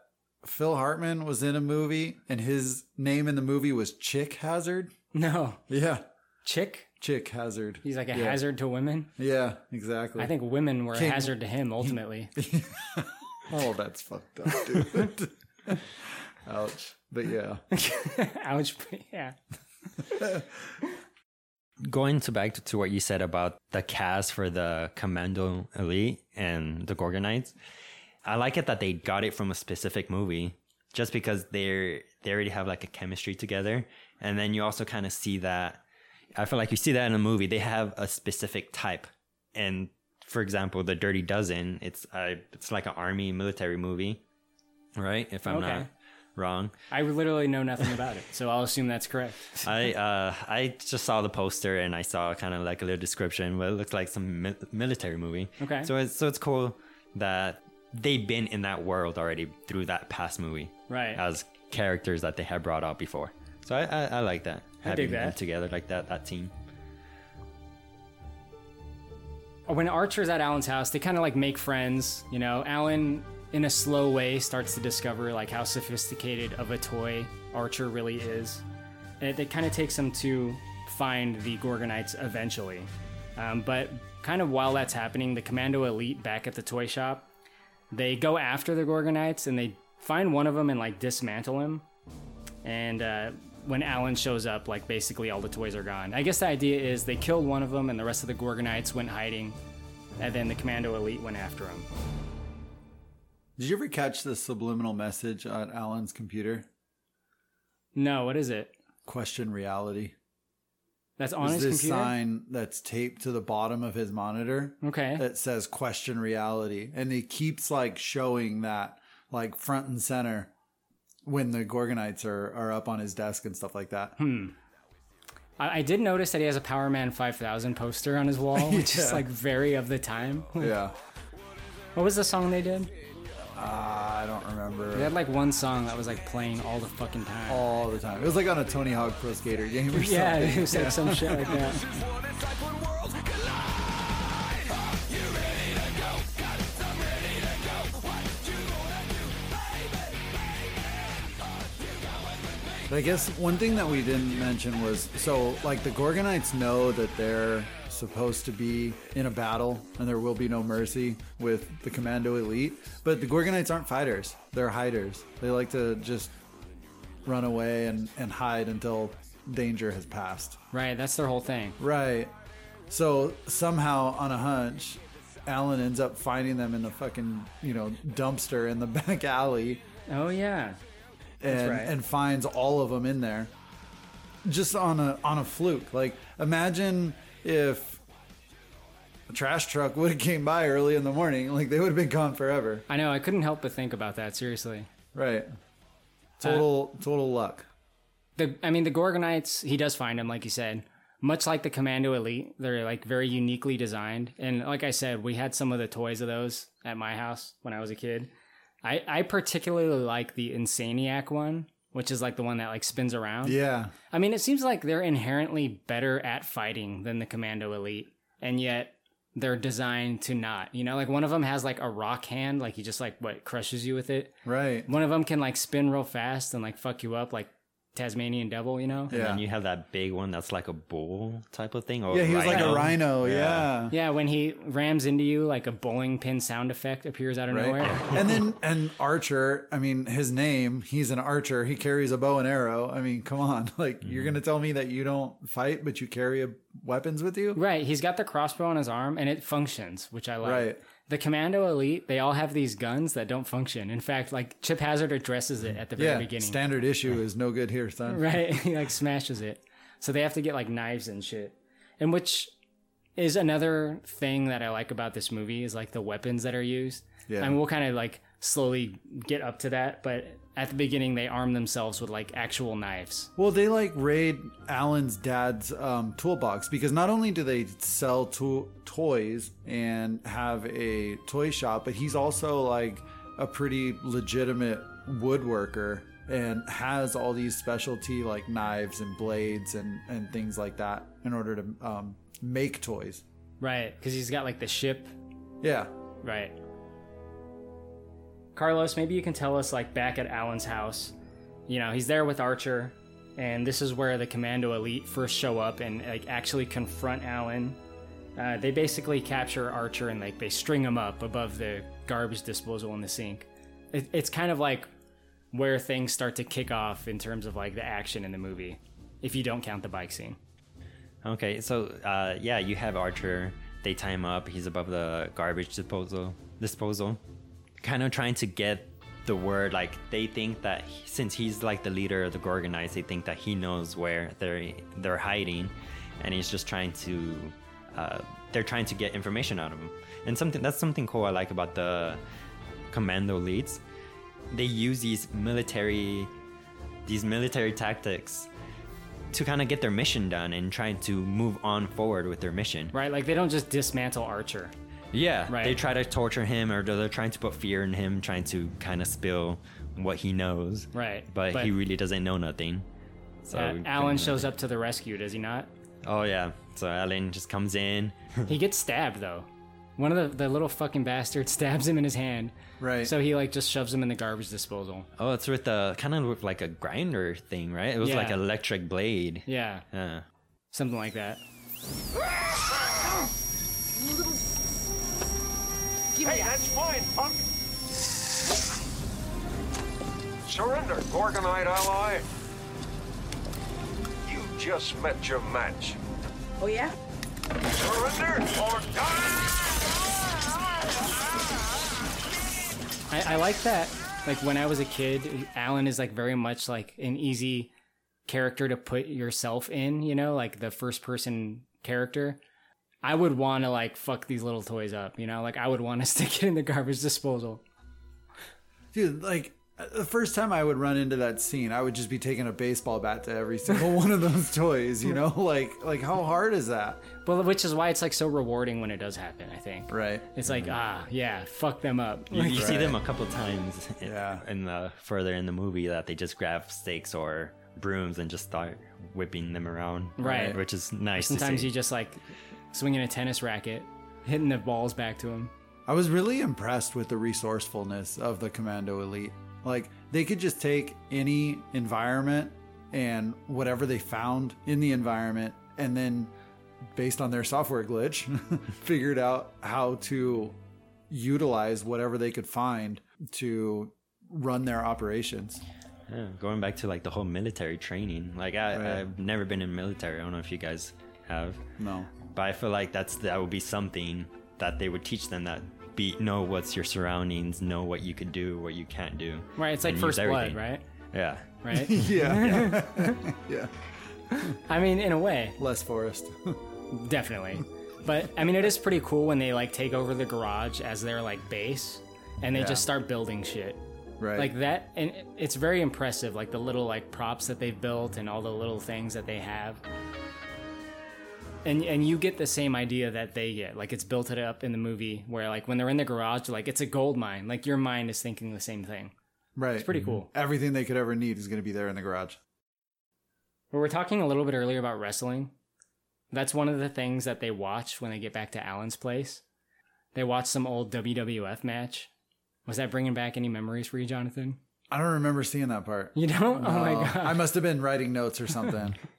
Phil Hartman was in a movie and his name in the movie was Chick Hazard? No. Yeah. Chick? Chick Hazard. He's like a Yeah. hazard to women. Yeah, exactly. I think women were Came- a hazard to him ultimately. oh, that's fucked up, dude. Ouch. But yeah. Ouch. but Yeah. Going to back to, to what you said about the cast for the Commando Elite and the Gorgonites, I like it that they got it from a specific movie, just because they're they already have like a chemistry together, and then you also kind of see that. I feel like you see that in a movie. They have a specific type, and for example, the Dirty Dozen, it's uh, it's like an army military movie, right? If I'm Okay. not wrong. I literally know nothing about it, so I'll assume that's correct. I uh I just saw the poster and I saw kind of like a little description, but it looks like some mi- military movie. Okay. So it's so it's cool that they've been in that world already through that past movie, Right. As characters that they had brought out before. So I I, I like that having them together like that that team. when Archer's at Alan's house, they kind of like make friends. You know, Alan, in a slow way, starts to discover like how sophisticated of a toy Archer really is. And it, it kind of takes him to find the Gorgonites eventually. Um, but kind of while that's happening, the Commando Elite back at the toy shop, they go after the Gorgonites and they find one of them and like dismantle him. And uh, when Alan shows up, like basically all the toys are gone. I guess the idea is they killed one of them, and the rest of the Gorgonites went hiding, and then the Commando Elite went after him. Did you ever catch the subliminal message on Alan's computer? No, what is it? Question reality. That's on There's his this computer. sign that's taped to the bottom of his monitor. Okay. That says question reality. And he keeps like showing that like front and center when the Gorgonites are, are up on his desk and stuff like that. Hmm. I, I did notice that he has a Power Man 5000 poster on his wall, which is like very of the time. Yeah. What was the song they did? Uh, I don't remember. They had like one song that was like playing all the fucking time. All the time. It was like on a Tony Hawk Pro Skater game or something. Yeah, it was like some shit like that. But I guess one thing that we didn't mention was so like the Gorgonites know that they're supposed to be in a battle and there will be no mercy with the Commando Elite, but the Gorgonites aren't fighters. They're hiders. They like to just run away and, and hide until danger has passed. Right, that's their whole thing. Right. So somehow on a hunch, Alan ends up finding them in the fucking, you know, dumpster in the back alley. Oh yeah. And right. and finds all of them in there. Just on a on a fluke. Like imagine if a trash truck would have came by early in the morning, like they would have been gone forever. I know. I couldn't help but think about that. Seriously. Right. Uh, total total luck. The I mean the Gorgonites. He does find them, like you said. Much like the Commando Elite, they're like very uniquely designed. And like I said, we had some of the toys of those at my house when I was a kid. I I particularly like the Insaniac one, which is like the one that like spins around. Yeah. I mean, it seems like they're inherently better at fighting than the Commando Elite, and yet they're designed to not. You know, like one of them has like a rock hand, like he just like what crushes you with it. Right. One of them can like spin real fast and like fuck you up, like Tasmanian Devil. You know. And then you have that big one that's like a bull type of thing. Or Yeah, he was like a rhino, yeah. Yeah, when he rams into you, like a bowling pin sound effect appears out of Right. nowhere. and then and Archer, I mean his name, he's an archer. He carries a bow and arrow. I mean, come on. Like you're going to mm-hmm. tell me that you don't fight but you carry a, weapons with you? Right. He's got the crossbow on his arm and it functions, which I like. Right. The Commando Elite, they all have these guns that don't function. In fact, like Chip Hazard addresses it at the very beginning. yeah. beginning. Standard issue is no good here, son. Right. he like smashes it. So they have to get like knives and shit. And which is another thing that I like about this movie is like the weapons that are used. Yeah. And we'll kind of like slowly get up to that, but at the beginning they arm themselves with like actual knives. Well, they like raid Alan's dad's um, toolbox because not only do they sell to- toys and have a toy shop, but he's also like a pretty legitimate woodworker and has all these specialty like knives and blades and, and things like that in order to um, make toys. Right, because he's got like the ship. Yeah. Right. Carlos, maybe you can tell us like back at Alan's house. You know, he's there with Archer, and this is where the Commando Elite first show up and like actually confront Alan. Uh, they basically capture Archer and like they string him up above the garbage disposal in the sink. It, it's kind of like where things start to kick off in terms of like the action in the movie, if you don't count the bike scene. Okay, so uh, yeah, you have Archer. They tie him up. He's above the garbage disposal. Disposal, kind of trying to get the word. Like they think that since he's like the leader of the Gorgonites, they think that he knows where they're they're hiding, and he's just trying to. Uh, they're trying to get information out of him, and something that's something cool I like about the Commando Elites. They use these military, these military tactics to kind of get their mission done and trying to move on forward with their mission. Right, like they don't just dismantle Archer. Yeah, Right. they try to torture him or they're trying to put fear in him, trying to kind of spill what he knows. Right, But, but- he really doesn't know nothing. So Uh, Alan shows up to the rescue, does he not? Oh yeah, so Alan just comes in. he gets stabbed though. One of the, the little fucking bastards stabs him in his hand. Right. So he like just shoves him in the garbage disposal. Oh, it's with the kind of with like a grinder thing, right? It was like an electric blade. Yeah. Yeah. Something like that. hey, that's fine, punk. Surrender, Gorgonite ally. You just met your match. Oh, yeah? Surrender or die! I, I like that. Like when I was a kid, Alan is like very much like an easy character to put yourself in, you know, like the first person character. I would want to like fuck these little toys up, you know, like I would want to stick it in the garbage disposal. Dude, like the first time I would run into that scene, I would just be taking a baseball bat to every single one of those toys, you know? Like like how hard is that? Well, which is why it's like so rewarding when it does happen, I think. Right. It's like, ah, yeah, fuck them up. You, you see them a couple times in, in the further in the movie that they just grab stakes or brooms and just start whipping them around. Right. Which is nice to Sometimes see. you just like swinging a tennis racket, hitting the balls back to him. I was really impressed with the resourcefulness of the Commando Elite. Like they could just take any environment and whatever they found in the environment and then based on their software glitch figured out how to utilize whatever they could find to run their operations. Yeah, going back to like the whole military training. Like I, Right. I've never been in military. I don't know if you guys have. No. But I feel like that's that would be something that they would teach them that be know what's your surroundings, know what you could do, what you can't do. Right, it's like First Blood, right? Yeah. Right? Yeah. yeah. I mean, in a way. Less forest. Definitely. But I mean, it is pretty cool when they like take over the garage as their like base, and they Yeah. just start building shit. Right. Like that, and it's very impressive. Like the little like props that they've built and all the little things that they have. And and you get the same idea that they get. Like it's built it up in the movie where like when they're in the garage, like it's a gold mine. Like your mind is thinking the same thing. Right. It's pretty mm-hmm. cool. Everything they could ever need is going to be there in the garage. We were talking a little bit earlier about wrestling. That's one of the things that they watch when they get back to Alan's place. They watch some old WWF match. Was that bringing back any memories for you, Jonathan? I don't remember seeing that part. You don't? Oh my God. I must have been writing notes or something.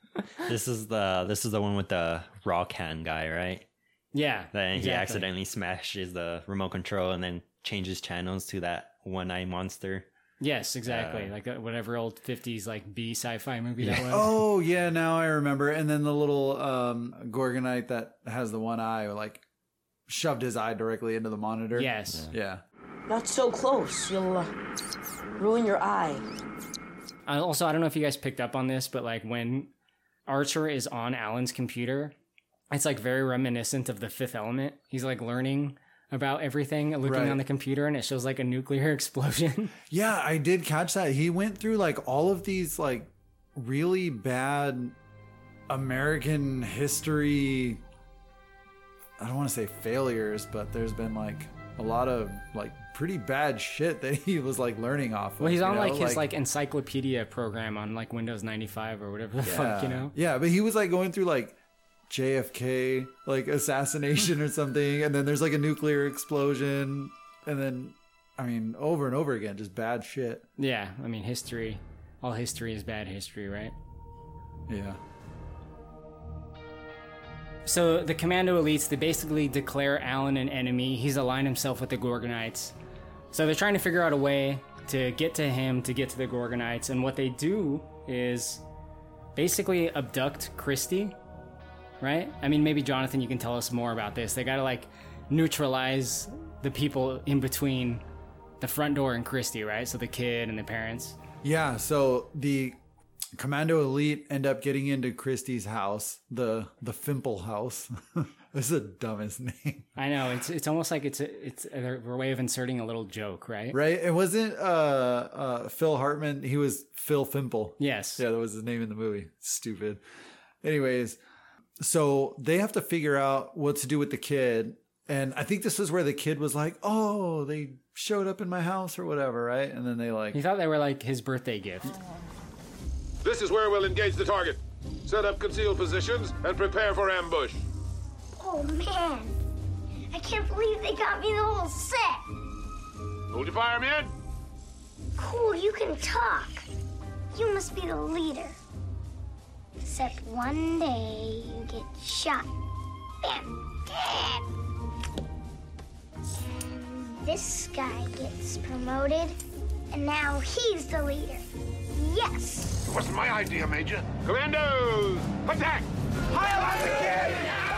This is the this is the one with the rock hand guy, right? Yeah. Then he accidentally smashes the remote control and then changes channels to that one eye monster. Yes, exactly. Uh, like uh, whatever old 50s like B sci-fi movie that was. oh yeah, now I remember. And then the little um, Gorgonite that has the one eye, like shoved his eye directly into the monitor. Yes. Yeah. Not so close. You'll uh, ruin your eye. Uh, also, I don't know if you guys picked up on this, but like when Archer is on Alan's computer, it's like very reminiscent of the Fifth Element. He's like learning about everything, looking Right. on the computer, and it shows like a nuclear explosion. Yeah, I did catch that. He went through like all of these like really bad American history. I don't want to say failures, but there's been like a lot of like pretty bad shit that he was like learning off. Of, well, he's on know? like his like encyclopedia program on like Windows 95 or whatever the fuck, you know? Yeah, but he was like going through like JFK like assassination or something, and then there's like a nuclear explosion, and then I mean over and over again, just bad shit. Yeah, I mean, history. All history is bad history, right? Yeah. So the Commando Elites, they basically declare Alan an enemy. He's aligned himself with the Gorgonites. So they're trying to figure out a way to get to him, to get to the Gorgonites. And what they do is basically abduct Christy, right? I mean, maybe Jonathan, you can tell us more about this. They gotta like neutralize the people in between the front door and Christy, right? So the kid and the parents. Yeah, so the Commando Elite end up getting into Christy's house, the the Fimple house. this is the dumbest name. I know it's it's almost like it's a, it's a, a way of inserting a little joke, right? Right? It wasn't uh uh Phil Hartman, he was Phil Fimple. Yes. Yeah, that was his name in the movie. Stupid. Anyways, so they have to figure out what to do with the kid. And I think this is where the kid was like, "Oh, they showed up in my house or whatever, right?" And then they like He thought they were like his birthday gift. This is where we'll engage the target. Set up concealed positions and prepare for ambush. Oh man, I can't believe they got me the whole set. Hold your fire, man. Cool, you can talk. You must be the leader. Except one day you get shot. Bam, dead. And this guy gets promoted, and now he's the leader. Yes. It wasn't my idea, Major. Commandos, attack! On the kid!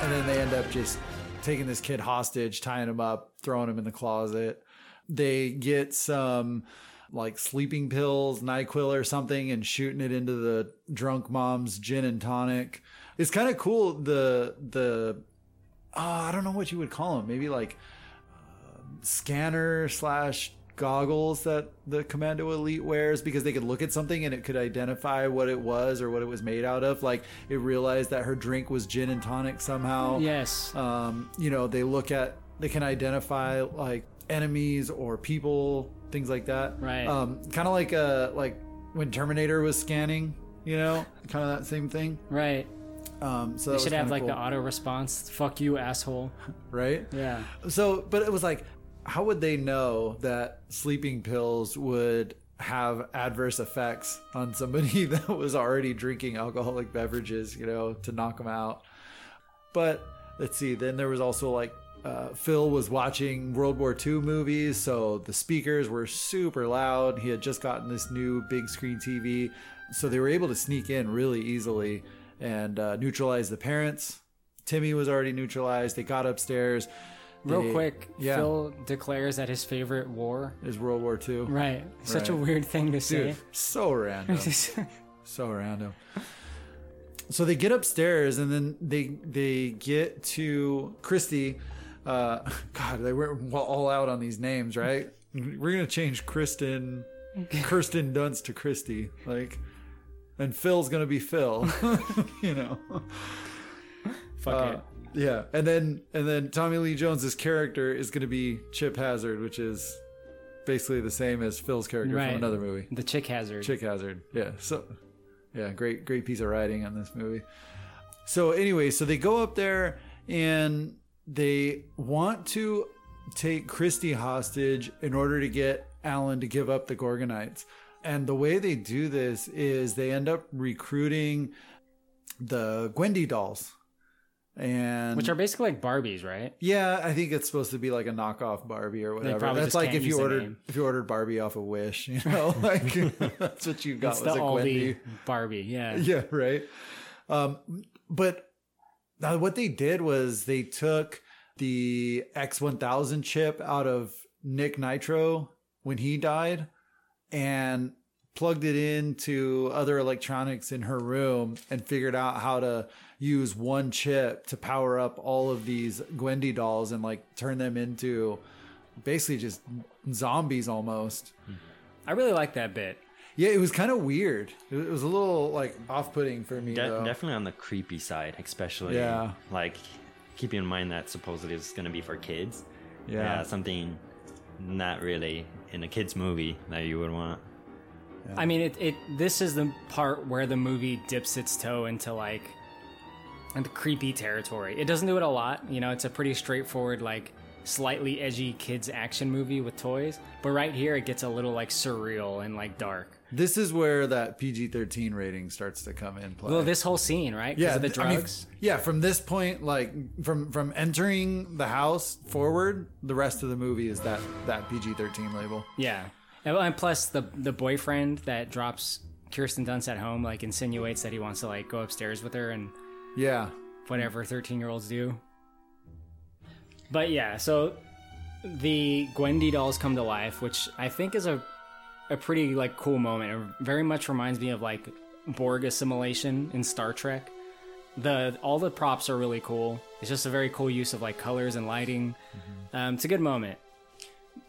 And then they end up just taking this kid hostage, tying him up, throwing him in the closet. They get some like sleeping pills, NyQuil or something, and shooting it into the drunk mom's gin and tonic. It's kind of cool. The the uh, I don't know what you would call them. Maybe like uh, scanner slash goggles that the Commando Elite wears because they could look at something and it could identify what it was or what it was made out of. Like it realized that her drink was gin and tonic somehow. Yes. Um, you know, they look at they can identify like enemies or people, things like that. Right. Um, kind of like uh like when Terminator was scanning, you know, kind of that same thing. Right. Um, so they should have like cool. the auto response. Fuck you, asshole. right? Yeah. So, but it was like, how would they know that sleeping pills would have adverse effects on somebody that was already drinking alcoholic beverages, you know, to knock them out? But let's see, then there was also like uh, Phil was watching World War II movies, so the speakers were super loud. He had just gotten this new big screen TV, so they were able to sneak in really easily and uh, neutralize the parents. Timmy was already neutralized. They got upstairs. Real They- quick, yeah, Phil declares that his favorite war is World War II. Right. Such a weird thing to say. Dude, so random. so random. So they get upstairs and then they they get to Christy. Uh, God, they were all out on these names, right? We're gonna change Kristen, Kirsten Dunst to Christy, like, and Phil's gonna be Phil. you know. Fuck Uh, it. Yeah, and then and then Tommy Lee Jones's character is going to be Chip Hazard, which is basically the same as Phil's character Right. from another movie. The Chick Hazard. Chick Hazard. Yeah. So, yeah, great, great piece of writing on this movie. So anyway, so they go up there and they want to take Christy hostage in order to get Alan to give up the Gorgonites. And the way they do this is they end up recruiting the Gwendy dolls. And Which are basically like Barbies, right? yeah, I think it's supposed to be like a knockoff Barbie or whatever. That's like if you ordered if you ordered Barbie off of Wish, you know, like that's what you got It's was the a Aldi. Barbie, yeah. Yeah, right. Um, but now what they did was they took the X1000 chip out of Nick Nitro when he died and plugged it into other electronics in her room and figured out how to use one chip to power up all of these Gwendy dolls and like turn them into basically just zombies almost. I really like that bit. Yeah, it was kind of weird. It it was a little like off-putting for me. De- though. definitely on the creepy side, especially. Yeah. Like, keeping in mind that supposedly it's going to be for kids. Yeah. something not really in a kids movie that you would want. I mean, it, it. This is the part where the movie dips its toe into like the creepy territory. It doesn't do it a lot. You know, it's a pretty straightforward, like slightly edgy kids action movie with toys. But right here, it gets a little like surreal and like dark. This is where that PG-13 rating starts to come in play. Well, this whole scene, right? yeah, of the th- I mean, drugs. yeah, from this point, like from from entering the house forward, the rest of the movie is that that PG-13 label. Yeah. And plus the the boyfriend that drops Kirsten Dunst at home like insinuates that he wants to like go upstairs with her and Yeah. whatever 13 year olds do. But yeah, so the Gwendy dolls come to life, which I think is a a pretty like cool moment. It very much reminds me of like Borg assimilation in Star Trek. The all the props are really cool. It's just a very cool use of like colors and lighting. Um, it's a good moment.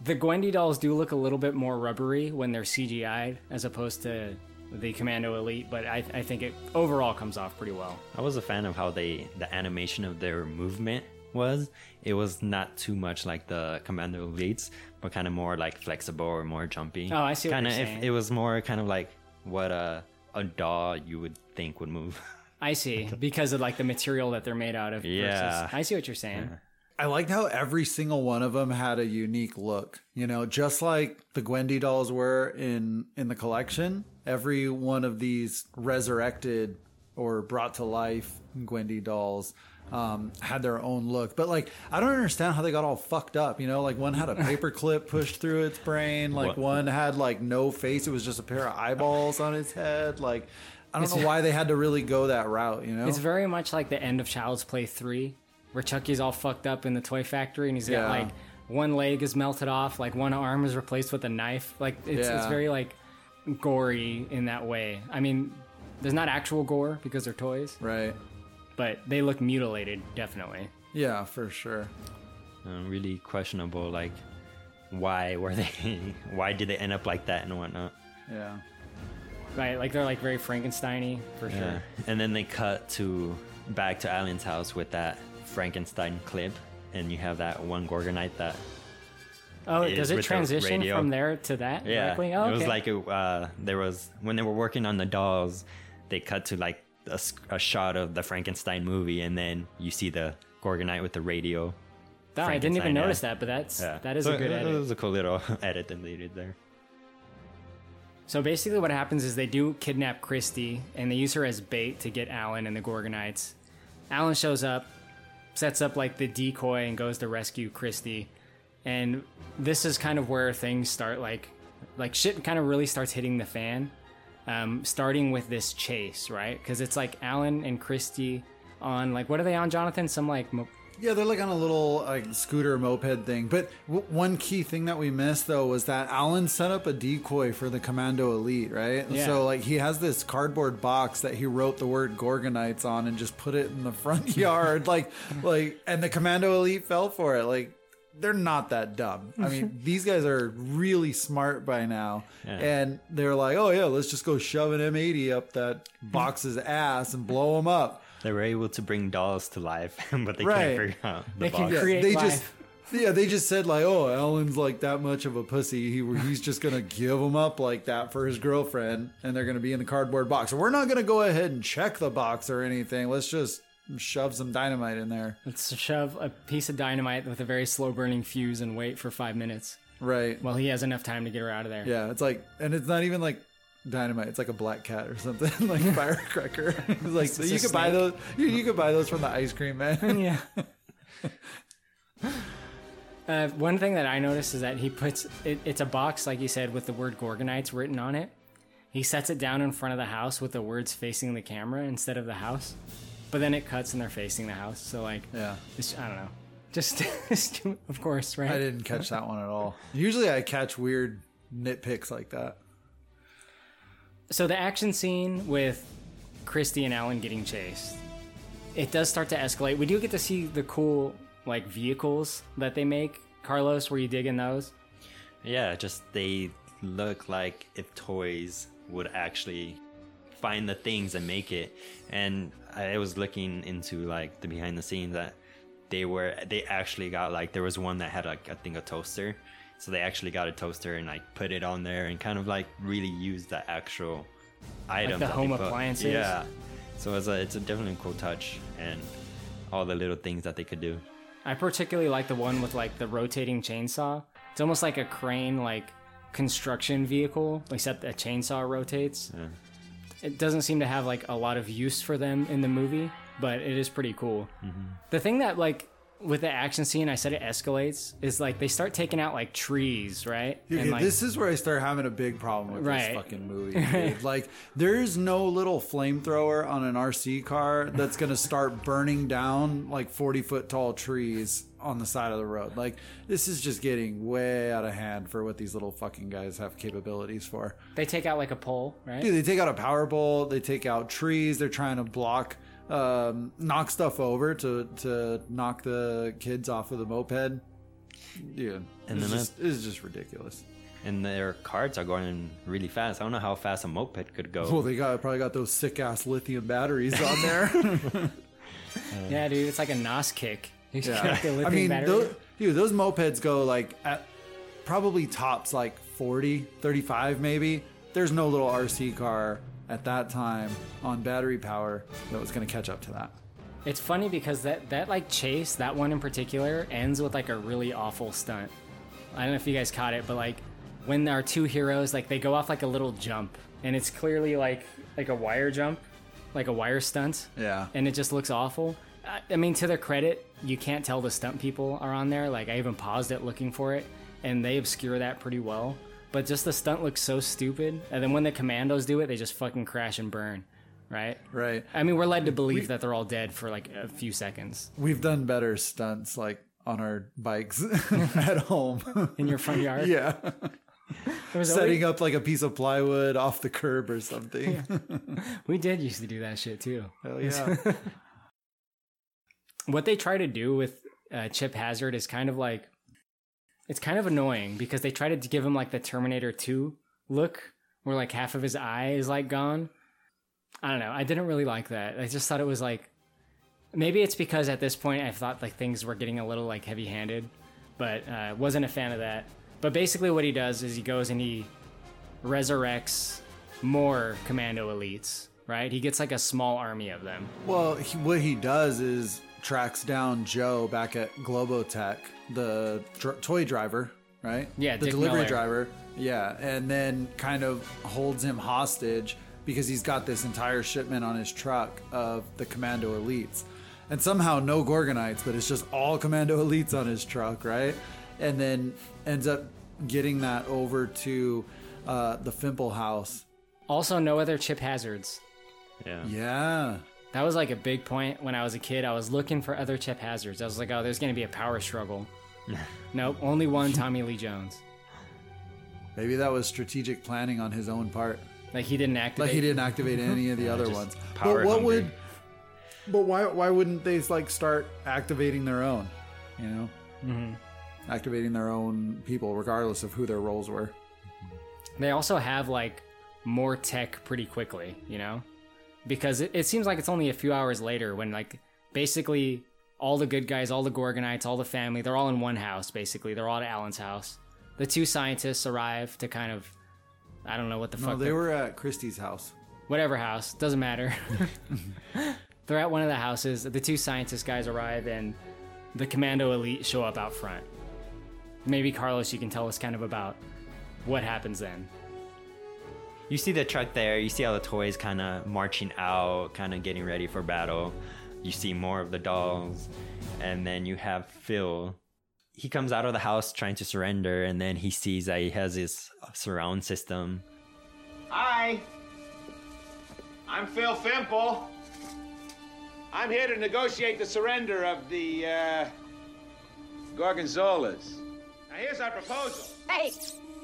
The Gwendy dolls do look a little bit more rubbery when they're CGI'd as opposed to the Commando Elite, but I, I think it overall comes off pretty well. I was a fan of how they the animation of their movement was. It was not too much like the Commando Elites, but kind of more like flexible or more jumpy. Oh, I see Kind of, if it was more kind of like what a a doll you would think would move. I see because of like the material that they're made out of. Yeah. versus- I see what you're saying. I liked how every single one of them had a unique look. You know, just like the Gwendy dolls were in in the collection. Every one of these resurrected or brought to life Gwendy dolls um, had their own look. But like, I don't understand how they got all fucked up. You know, like one had a paper clip pushed through its brain. Like What? one had like no face. It was just a pair of eyeballs on its head. Like. I don't It's- know why they had to really go that route, you know? It's very much like the end of Child's Play 3, where Chucky's all fucked up in the toy factory and he's got Yeah. like one leg is melted off, like one arm is replaced with a knife. Like it's, it's very like gory in that way. I mean, there's not actual gore because they're toys. Right. But they look mutilated, definitely. Yeah, for sure. Uh, really questionable, like why were they? why did they end up like that and whatnot? Yeah. Right, like they're like very Frankenstein-y for sure. Yeah. And then they cut to back to Alan's house with that Frankenstein clip, and you have that one Gorgonite that. Oh, does it transition from there to that Yeah, directly? Oh, it was okay. like a, uh, there was when they were working on the dolls, they cut to like a shot of the Frankenstein movie, and then you see the Gorgonite with the radio. Oh, I didn't even notice that, but that's yeah. that is So a good it, edit. It was a cool little edit that they did there. So basically, what happens is they do kidnap Christy and they use her as bait to get Alan and the Gorgonites. Alan shows up, sets up like the decoy and goes to rescue Christy. And this is kind of where things start like like shit kind of really starts hitting the fan. Um, starting with this chase, right? Because it's like Alan and Christy on like what are they on, Jonathan? Some like mo- Yeah, they're like on a little like scooter moped thing. But w- one key thing that we missed though was that Alan set up a decoy for the Commando Elite, right? Yeah. So like he has this cardboard box that he wrote the word Gorgonites on and just put it in the front yard, like like, and the Commando Elite fell for it. Like they're not that dumb. I mean, these guys are really smart by now, Yeah. and they're like, oh yeah, let's just go shove an M80 up that box's ass and blow them up. They were able to bring dolls to life, but they Right. can't figure out the They can box. create they life. just yeah they just said like oh alan's like that much of a pussy he, he's just gonna give him up like that for his girlfriend and they're gonna be in the cardboard box we're not gonna go ahead and check the box or anything let's just shove some dynamite in there Let's shove a piece of dynamite with a very slow burning fuse and wait for five minutes. right Well, he has enough time to get her out of there. yeah it's like and it's not even like dynamite it's like a black cat or something like firecracker it's like It's you could buy those you, you could buy those from the ice cream man yeah. Uh, one thing that I noticed is that he puts it, it's a box, like you said, with the word Gorgonites written on it. He sets it down in front of the house with the words facing the camera instead of the house. But then it cuts and they're facing the house. So like, yeah it's, I don't know. Just, of course, right? i didn't catch that one at all usually i catch weird nitpicks like that So the action scene with Christy and Alan getting chased, it does start to escalate. We do get to see the cool like vehicles that they make. Carlos, were you digging those? Yeah, just they look like if toys would actually find the things and make it. And I was looking into like the behind the scenes that they were they actually got like there was one that had like I think a toaster. So they actually got a toaster and like put it on there and kind of like really used the actual items. the home appliances? Yeah. So it's a it's a definitely cool touch and all the little things that they could do. I particularly like the one with like the rotating chainsaw. It's almost like a crane like construction vehicle, except a chainsaw rotates. It doesn't seem to have like a lot of use for them in the movie, but it is pretty cool. Mm-hmm. The thing that like with the action scene, I said it escalates is like they start taking out like trees, right? Okay, like, this is where I start having a big problem with Right. this fucking movie. dude. like, there's no little flamethrower on an RC car that's gonna start burning down like 40 foot tall trees on the side of the road. Like, this is just getting way out of hand for what these little fucking guys have capabilities for. they take out like a pole, right? Dude, they take out a power pole, they take out trees, they're trying to block, um, knock stuff over to to knock the kids off of the moped. Dude, And it's then just, it's just ridiculous. And their carts are going really fast. I don't know how fast a moped could go. Well, they got probably got those sick ass lithium batteries on there. yeah, dude, it's like a NOS kick. You yeah. got the I mean, battery. those, dude, those mopeds go like at probably tops like 40, 35 maybe. There's no little RC car at that time on battery power that was going to catch up to that. It's funny because that that like chase, that one in particular, ends with like a really awful stunt. I don't know if you guys caught it, but like when our two heroes like they go off like a little jump, and it's clearly like like a wire jump, like a wire stunt, Yeah. and it just looks awful. I, I mean, to their credit, you can't tell the stunt people are on there. Like I even paused it looking for it, and they obscure that pretty well. But just the stunt looks so stupid, and then when the commandos do it, they just fucking crash and burn. Right? Right. I mean, we're led to believe that they're all dead for like a few seconds. We've done better stunts like on our bikes at home in your front yard. Yeah. was Setting always- up like a piece of plywood off the curb or something. We did used to do that shit too. Hell yeah. what they try to do with uh, Chip Hazard is kind of like it's kind of annoying because they try to give him like the Terminator 2 look where like half of his eye is like gone. I don't know. I didn't really like that. I just thought it was like maybe it's because at this point I thought like things were getting a little like heavy-handed, but uh, wasn't a fan of that. But basically what he does is he goes and he resurrects more commando elites, right? He gets like a small army of them. Well, he, what he does is tracks down Joe back at Globotech, the dr- toy driver, right? Yeah, the Dick delivery Miller. driver. Yeah, and then kind of holds him hostage because he's got this entire shipment on his truck of the Commando elites. and somehow no Gorgonites, but it's just all Commando elites on his truck, right? And then ends up getting that over to uh, the Fimple house. Also, no other chip hazards. Yeah. Yeah. That was like a big point when I was a kid. I was looking for other chip hazards. I was like, oh, there's going to be a power struggle. nope, only one Tommy Lee Jones. Maybe that was strategic planning on his own part. Like he didn't activate. Like he didn't activate any of the Yeah, other ones. power But what hungry. would? But why? Why wouldn't they like start activating their own? You know, Mhm. activating their own people, regardless of who their roles were. They also have like more tech pretty quickly, you know? Because it, it seems like it's only a few hours later when like basically all the good guys, all the Gorgonites, all the family, they're all in one house basically. They're all at Alan's house. The two scientists arrive to kind of I don't know what the No, fuck they were at Christy's house. whatever house doesn't matter they're at one of the houses the two scientist guys arrive and the commando elite show up out front maybe carlos you can tell us kind of about what happens then You see the truck there, you see all the toys kind of marching out, kind of getting ready for battle. You see more of the dolls, and then you have Phil. He comes out of the house trying to surrender, and then he sees that he has his surround system. Hi. I'm Phil Fimple. I'm here to negotiate the surrender of the, uh, Gorgonzolas. Now, here's our proposal. Hey!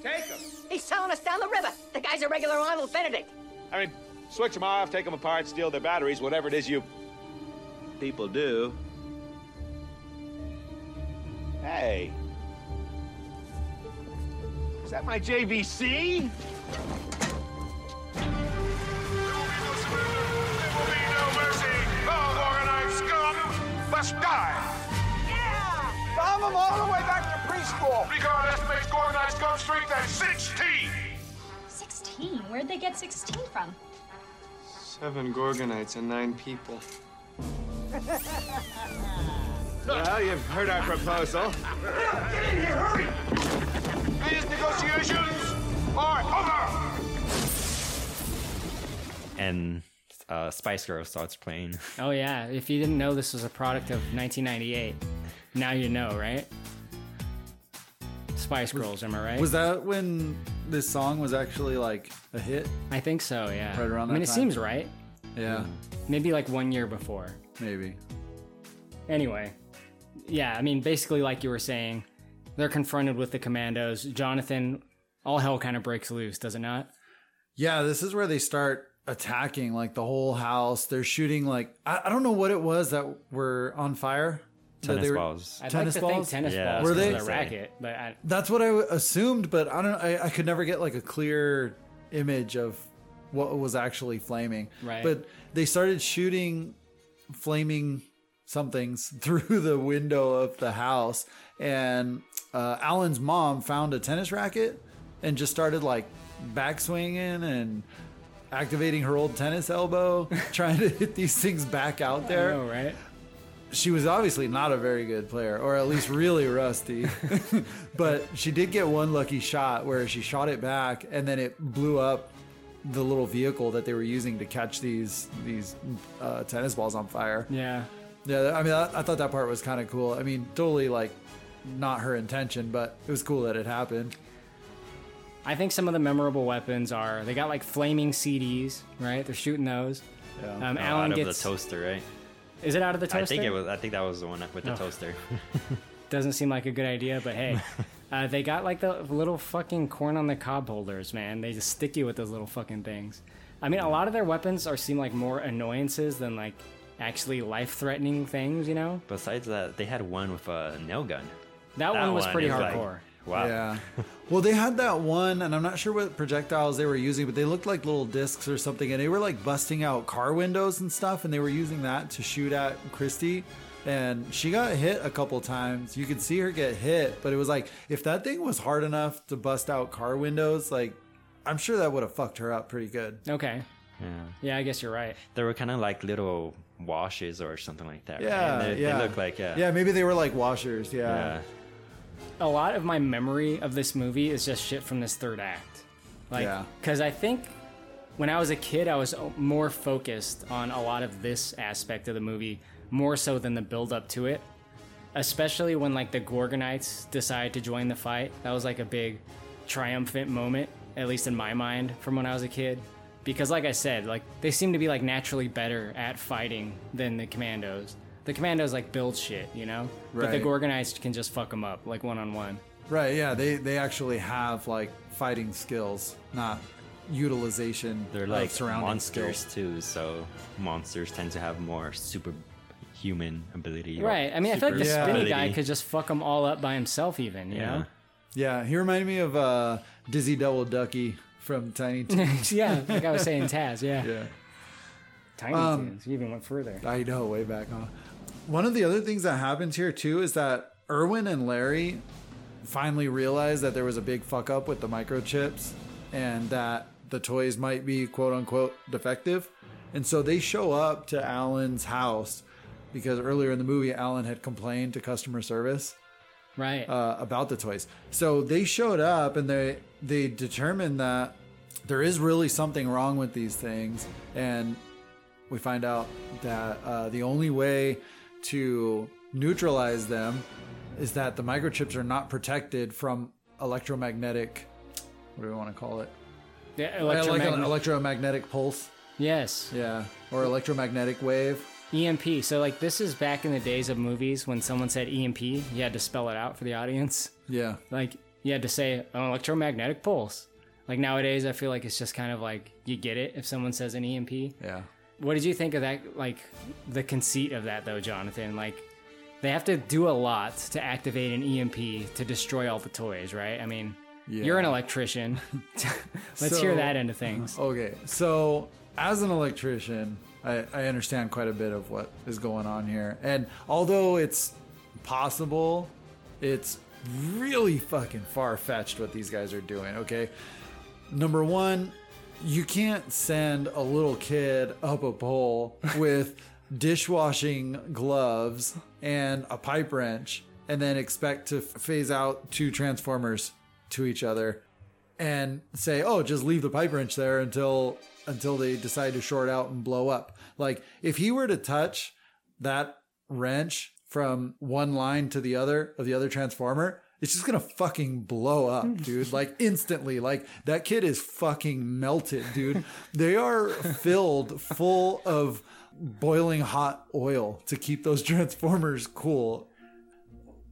Take them. He's selling us down the river. The guy's a regular Arnold Benedict. I mean, switch them off, take them apart, steal their batteries, whatever it is you people do. Hey. Is that my JVC? Must die! Yeah! Bomb them all the way back to preschool! Recon estimates Gorgonite scum strength at 16! 16? Where'd they get 16 from? Seven Gorgonites and nine people. Well, you've heard our proposal. Get in here, hurry! These negotiations are over! and uh, Spice Girl starts playing. oh yeah if you didn't know this was a product of 1998 now you know right spice girls am i right Was that when this song was actually like a hit? i think so yeah Right around i mean it time? seems right Yeah, maybe like one year before maybe. Anyway, yeah, I mean, basically, like you were saying, they're confronted with the commandos. Jonathan, all hell kind of breaks loose, does it not? Yeah, this is where they start attacking like the whole house. They're shooting like I, I don't know what it was that were on fire. That Tennis they were- balls. I'd tennis like to balls. think tennis Yeah, balls Were were they- the racket, but I, That's what I assumed, but I don't. I, I could never get like a clear image of what was actually flaming. Right. But they started shooting flaming somethings through the window of the house, and uh, Alan's mom found a tennis racket and just started like backswinging and activating her old tennis elbow, trying to hit these things back out there. I know, right? She was obviously not a very good player, or at least really rusty. but she did get one lucky shot where she shot it back, and then it blew up the little vehicle that they were using to catch these these uh, tennis balls on fire. Yeah. Yeah, I mean, I, I thought that part was kind of cool. I mean, totally like not her intention, but it was cool that it happened. I think some of the memorable weapons are they got like flaming CDs, right? They're shooting those. Yeah. Um, Oh, Alan out of gets. the toaster, right? Is it out of the toaster? I think it was. I think that was the one with the toaster. Doesn't seem like a good idea, but hey, uh, they got like the little fucking corn on the cob holders, man. They just stick you with those little fucking things. I mean, a lot of their weapons are seem like more annoyances than like actually life-threatening things. You know, Besides that, they had one with a nail gun. that, one was pretty is like- hardcore. Wow. Yeah. Well, they had that one, and I'm not sure what projectiles they were using, but they looked like little discs or something, and they were like busting out car windows and stuff, and they were using that to shoot at Christy. And she got hit a couple times. You could see her get hit, but it was like if that thing was hard enough to bust out car windows, like I'm sure that would have fucked her up pretty good. Okay. Yeah. Yeah, I guess you're right. They were kind of like little washes or something like that. right? Yeah, And they, yeah. They look like yeah. Yeah, maybe they were like washers. Yeah. Yeah. A lot of my memory of this movie is just shit from this third act. Like, Yeah. because I think when I was a kid, I was more focused on a lot of this aspect of the movie more so than the build up to it. Especially when like the Gorgonites decide to join the fight. That was like a big triumphant moment, at least in my mind, from when I was a kid. Because like I said, like they seem to be like naturally better at fighting than the commandos. The commandos like build shit, you know? But the Right. Gorgonites can just fuck them up like one on one. Right, yeah, they they actually have like fighting skills, not utilization They're of like surrounding monsters skills. too, so monsters tend to have more superhuman ability. Right. I mean, I feel like the super spinny guy could just fuck them all up by himself, even, you know? Yeah, he reminded me of uh, Dizzy Double Ducky from Tiny Toons. yeah, like I was saying, Taz, yeah. Yeah. Tiny Um, Toons, you even went further. I know, way back on. One of the other things that happens here too is that Irwin and Larry finally realized that there was a big fuck up with the microchips and that the toys might be quote unquote defective. And so they show up to Alan's house because earlier in the movie, Alan had complained to customer service right uh, about the toys. So they showed up and they they determined that there is really something wrong with these things, and we find out that uh, the only way to neutralize them is that the microchips are not protected from electromagnetic. What do we want to call it? Yeah, Like an electromagnetic pulse. Yes. Yeah, or electromagnetic wave. EMP. So like this is back in the days of movies when someone said EMP, you had to spell it out for the audience. Yeah. Like you had to say an electromagnetic pulse. Like nowadays I feel like it's just kind of like you get it if someone says an EMP. Yeah. What did you think of that like the conceit of that though, Jonathan? Like they have to do a lot to activate an EMP to destroy all the toys, right? I mean, Yeah. you're an electrician. Let's hear that end of things. Okay, so as an electrician, I, I understand quite a bit of what is going on here. And although it's possible, it's really fucking far fetched what these guys are doing, okay? Number one, you can't send a little kid up a pole with dishwashing gloves and a pipe wrench and then expect to phase out two transformers to each other and say, "Oh, just leave the pipe wrench there until until they decide to short out and blow up." Like if he were to touch that wrench from one line to the other of the other transformer, it's just gonna fucking blow up, dude. Like instantly. Like that kid is fucking melted, dude. they are filled full of boiling hot oil to keep those transformers cool.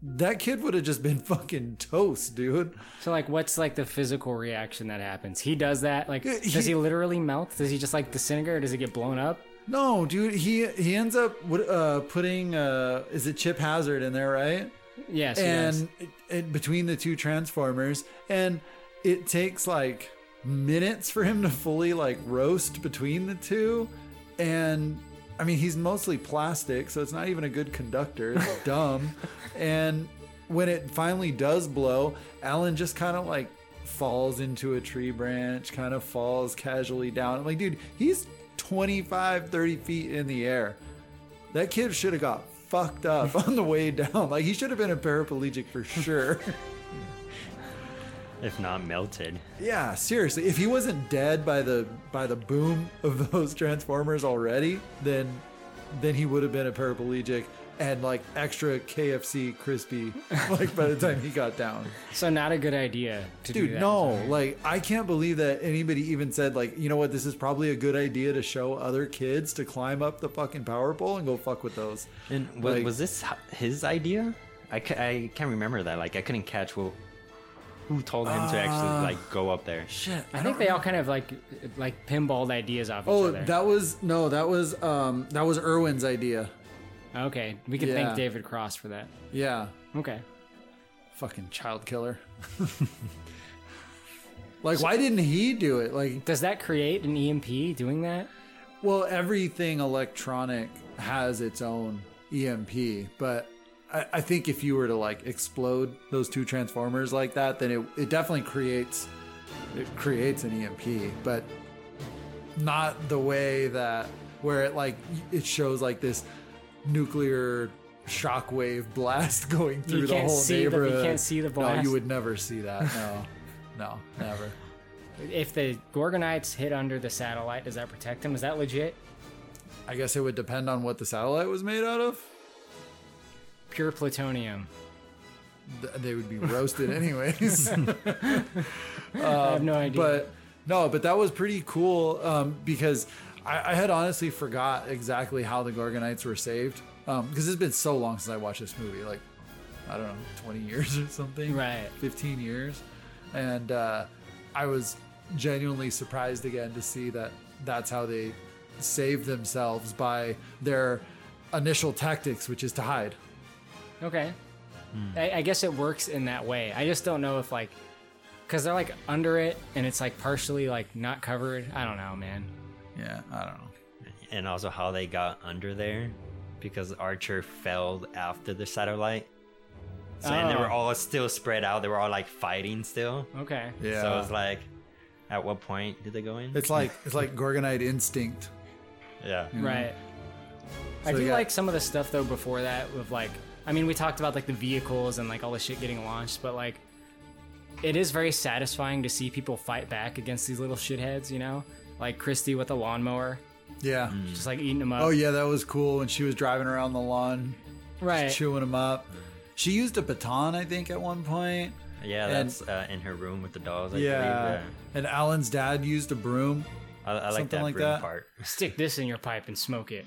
That kid would have just been fucking toast, dude. So like what's like the physical reaction that happens? He does that like he- does he literally melt? Does he just like disintegrate or does he get blown up? No, dude, he he ends up uh, putting uh, is it Chip Hazard in there, right? Yes, and it, it- between the two transformers, and it takes like minutes for him to fully like roast between the two, and I mean he's mostly plastic, so it's not even a good conductor. It's dumb, and when it finally does blow, Alan just kind of like falls into a tree branch, kind of falls casually down. I'm like, dude, he's 25, 30 feet in the air. That kid should have got fucked up on the way down. Like, he should have been a paraplegic for sure. If not melted. yeah, seriously. If he wasn't dead by the by the boom of those transformers already, then then he would have been a paraplegic and like extra KFC crispy like by the time he got down. So not a good idea to do Dude, that. no. Like, I can't believe that anybody even said, like, you know what, this is probably a good idea to show other kids to climb up the fucking power pole and go fuck with those. And was, Like- was this his idea? I, ca- I can't remember that. Like I couldn't catch who who told him to Uh, actually like go up there. Shit. I, think they all kind of like like pinballed ideas off each Oh, that was no, that was um that was Irwin's idea. Okay, we can Yeah. thank David Cross for that. Yeah. Okay. Fucking child killer. like why didn't he do it? Like does that create an EMP doing that? Well, everything electronic has its own EMP, but I, I think if you were to like explode those two transformers like that, then it, it definitely creates it creates an EMP, but not the way that where it like it shows like this nuclear shockwave blast going through the whole see the- you can't see the blast. No, you would never see that. No, no, never. If the Gorgonites hit under the satellite, does that protect them? Is that legit? I guess it would depend on what the satellite was made out of. Pure plutonium. Th- They would be roasted anyways. I have no idea. But no, but that was pretty cool um, because I, I had honestly forgot exactly how the Gorgonites were saved because it's been so long since I watched this movie. Like I don't know, twenty years or something. Right. Fifteen years, and uh, I was genuinely surprised again to see that that's how they saved themselves by their initial tactics, which is to hide. Okay. I, I guess it works in that way. I just don't know if like, cause they're like under it and it's like partially like not covered. I don't know, man. Yeah, I don't know. And also how they got under there because Archer fell after the satellite. So and they were Oh. all still spread out. They were all like fighting still. Okay. Yeah. So it's like, at what point did they go in? It's like it's like Gorgonite instinct. yeah. you know? Right. I do you got- like some of the stuff though before that with like I mean we talked about like the vehicles and like all the shit getting launched, but like it is very satisfying to see people fight back against these little shitheads, you know? Like Christy with a lawnmower, Yeah. just like eating them up. Oh yeah, that was cool when she was driving around the lawn, Right. just chewing them up. She used a baton, I think, at one point. Yeah, And- that's uh, in her room with the dolls. I yeah. believe. And Alan's dad used a broom. I, I like Something that like broom that. part. Stick this in your pipe and smoke it.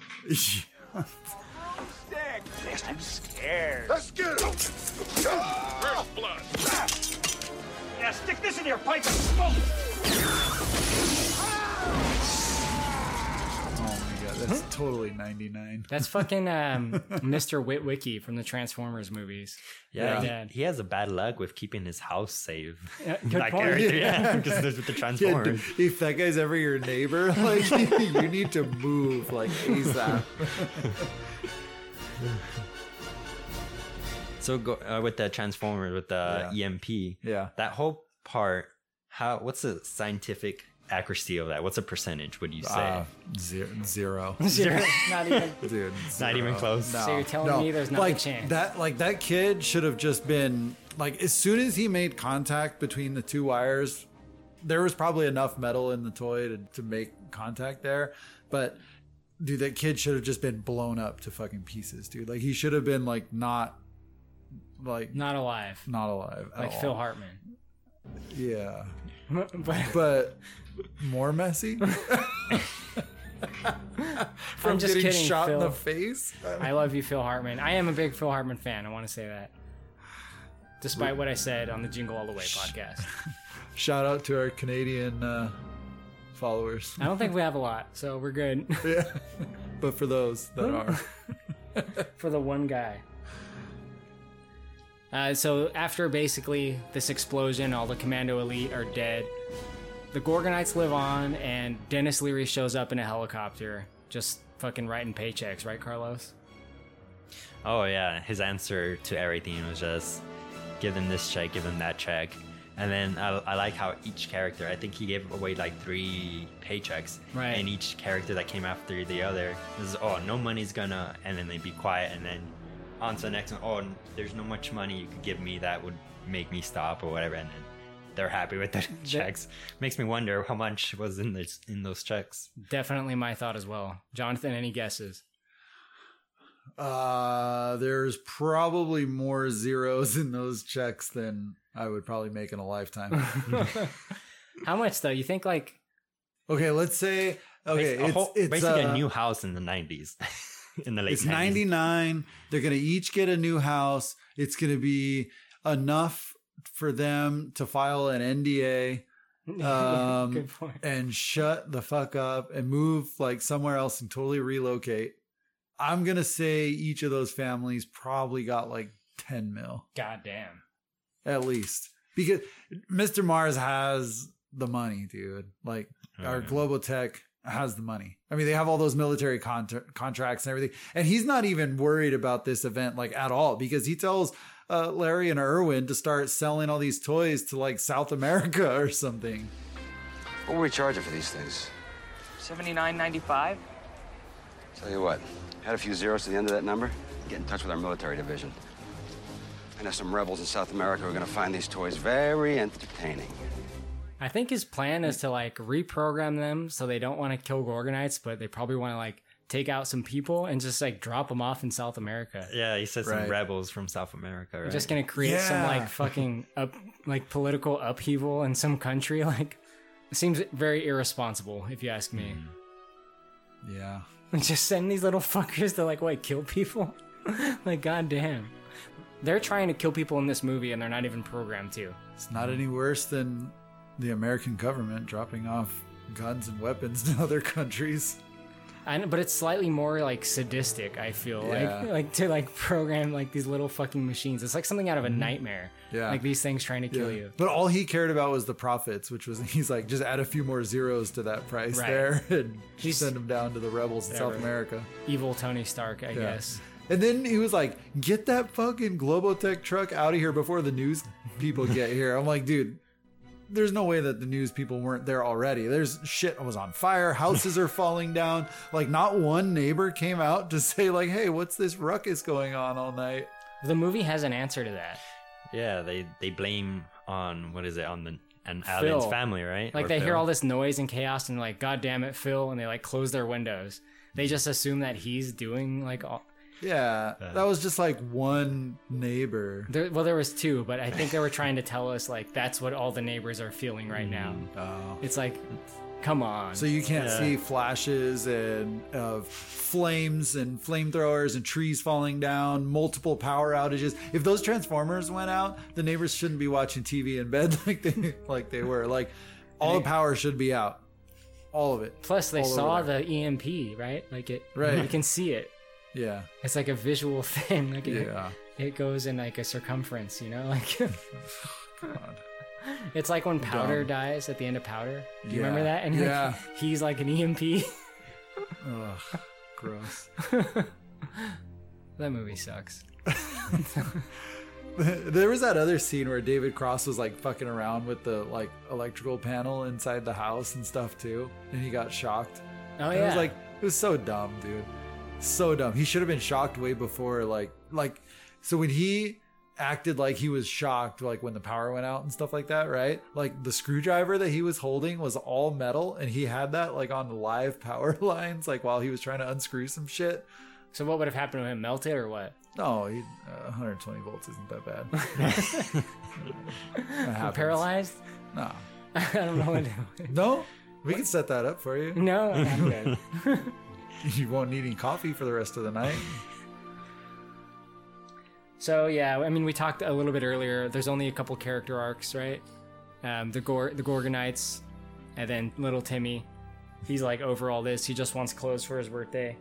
I'm scared. Let's get it. First blood. Yeah, stick this in your pipe and smoke. Oh that's totally ninety nine. That's fucking um, Mr. Witwicky from the Transformers movies. Yeah, My he, he has a bad luck with keeping his house safe. Yeah, that point. character, Yeah. yeah, because there's with the Transformers. dude, if that guy's ever your neighbor, like you need to move like ASAP. So go uh, with the Transformers with the EMP. Yeah. That whole part. How? What's the scientific accuracy of that? What's a percentage? Would you say? Uh, zero, zero. Zero. Not even. Dude, Not even zero. close. So you're telling me there's not a like chance? that. Like that kid should have just been like as soon as he made contact between the two wires, there was probably enough metal in the toy to, to make contact there. But dude, that kid should have just been blown up to fucking pieces, dude. Like he should have been like not like Not alive. not alive. at Like all. Phil Hartman. Yeah, but but more messy. From I'm just getting kidding, shot in the face. I love you, Phil Hartman. I am a big Phil Hartman fan. I want to say that. Despite what I said on the Jingle All the Way podcast. Shout out to our Canadian uh, followers. I don't think we have a lot, so we're good. yeah, but for those that are, For the one guy. Uh, so after basically this explosion, all the Commando Elite are dead. The Gorgonites live on, and Denis Leary shows up in a helicopter, just fucking writing paychecks, right, Carlos? Oh yeah, his answer to everything was just give them this check, give them that check, and then I, I like how each character. I think he gave away like three paychecks, Right. And each character that came after the other is oh no money's gonna, and then they'd be quiet, and then on to the next one. Oh, there's no much money you could give me that would make me stop or whatever, and then they're happy with the checks. Makes me wonder how much was in this in those checks. Definitely my thought as well. Jonathan, any guesses? uh, there's probably more zeros in those checks than I would probably make in a lifetime. How much though? You think like okay, let's say okay, Basi- a it's, whole- it's basically uh, a new house in the '90s, in the late. It's 90s. 99. They're going to each get a new house. It's going to be enough for them to file an NDA um, and shut the fuck up and move like somewhere else and totally relocate. I'm going to say each of those families probably got like 10 mil God damn. at least because Mr. Mars has the money, dude. Like our Globotech has the money. I mean, they have all those military contra- contracts and everything, and he's not even worried about this event like at all because he tells uh, Larry and Irwin to start selling all these toys to like South America or something. What were we charging for these things? Seventy-nine ninety-five. Tell you what, add a few zeros to the end of that number, get in touch with our military division. I know some rebels in South America are gonna find these toys very entertaining. I think his plan is to like reprogram them so they don't want to kill Gorgonites, but they probably want to like take out some people and just like drop them off in South America. Yeah, he said Right. some rebels from South America. Right? Just gonna create some like fucking up like political upheaval in some country. Like, seems very irresponsible if you ask me. Hmm. Yeah. Just send these little fuckers to like what kill people? like goddamn. They're trying to kill people in this movie and they're not even programmed to. It's not any worse than the American government dropping off guns and weapons to other countries. And but it's slightly more like sadistic, I feel. Yeah. Like like to like program like these little fucking machines. It's like something out of a nightmare. Mm-hmm. Yeah. Like these things trying to kill Yeah. you. But all he cared about was the profits, which was he's like, just add a few more zeros to that price Right. there and He's- send them down to the rebels in South America. Evil Tony Stark, I Yeah. guess. And then he was like, get that fucking Globotech truck out of here before the news people get here. I'm like, dude, there's no way that the news people weren't there already. There's shit was on fire, houses are falling down. Like, not one neighbor came out to say, like, hey, what's this ruckus going on all night? The movie has an answer to that. yeah, they they blame on what is it on the and Phil. Alan's family, right? Like Or they hear all this noise and chaos and like, God damn it, Phil, and they like close their windows. They just assume that he's doing like all Yeah, uh, that was just like one neighbor. there, well, there was two, but I think they were trying to tell us like that's what all the neighbors are feeling right now. Mm. Oh. It's like, come on. So you can't Yeah. see flashes and of flames and flamethrowers and trees falling down, multiple power outages. If those transformers went out, the neighbors shouldn't be watching TV in bed like they like they were. Like all the power should be out, all of it. Plus, they saw the EMP, right? Like it, Right. You can see it. Yeah. It's like a visual thing. Like it, Yeah. it goes in like a circumference, you know? Like God. it's like when Powder Dumb. dies at the end of Powder. Do you Yeah. remember that? And like, Yeah. he's like an EMP. Ugh, gross. that movie sucks. there was that other scene where David Cross was like fucking around with the like electrical panel inside the house and stuff too, and he got shocked. Oh, And It was like it was so dumb, dude. So dumb. He should have been shocked way before. Like like so when he acted like he was shocked like when the power went out and stuff like that right like the screwdriver that he was holding was all metal and he had that like on the live power lines like while he was trying to unscrew some shit So what would have happened to him? Melted or what? no he, uh, 120 volts isn't that bad. Paralyzed? No. I don't know what. No, we can set that up for you. No, I'm good. you won't need any coffee for the rest of the night. So yeah, I mean, we talked a little bit earlier. There's only a couple character arcs, right? Um, the Gor the Gorgonites, and then little Timmy. He's like over all this. He just wants clothes for his birthday.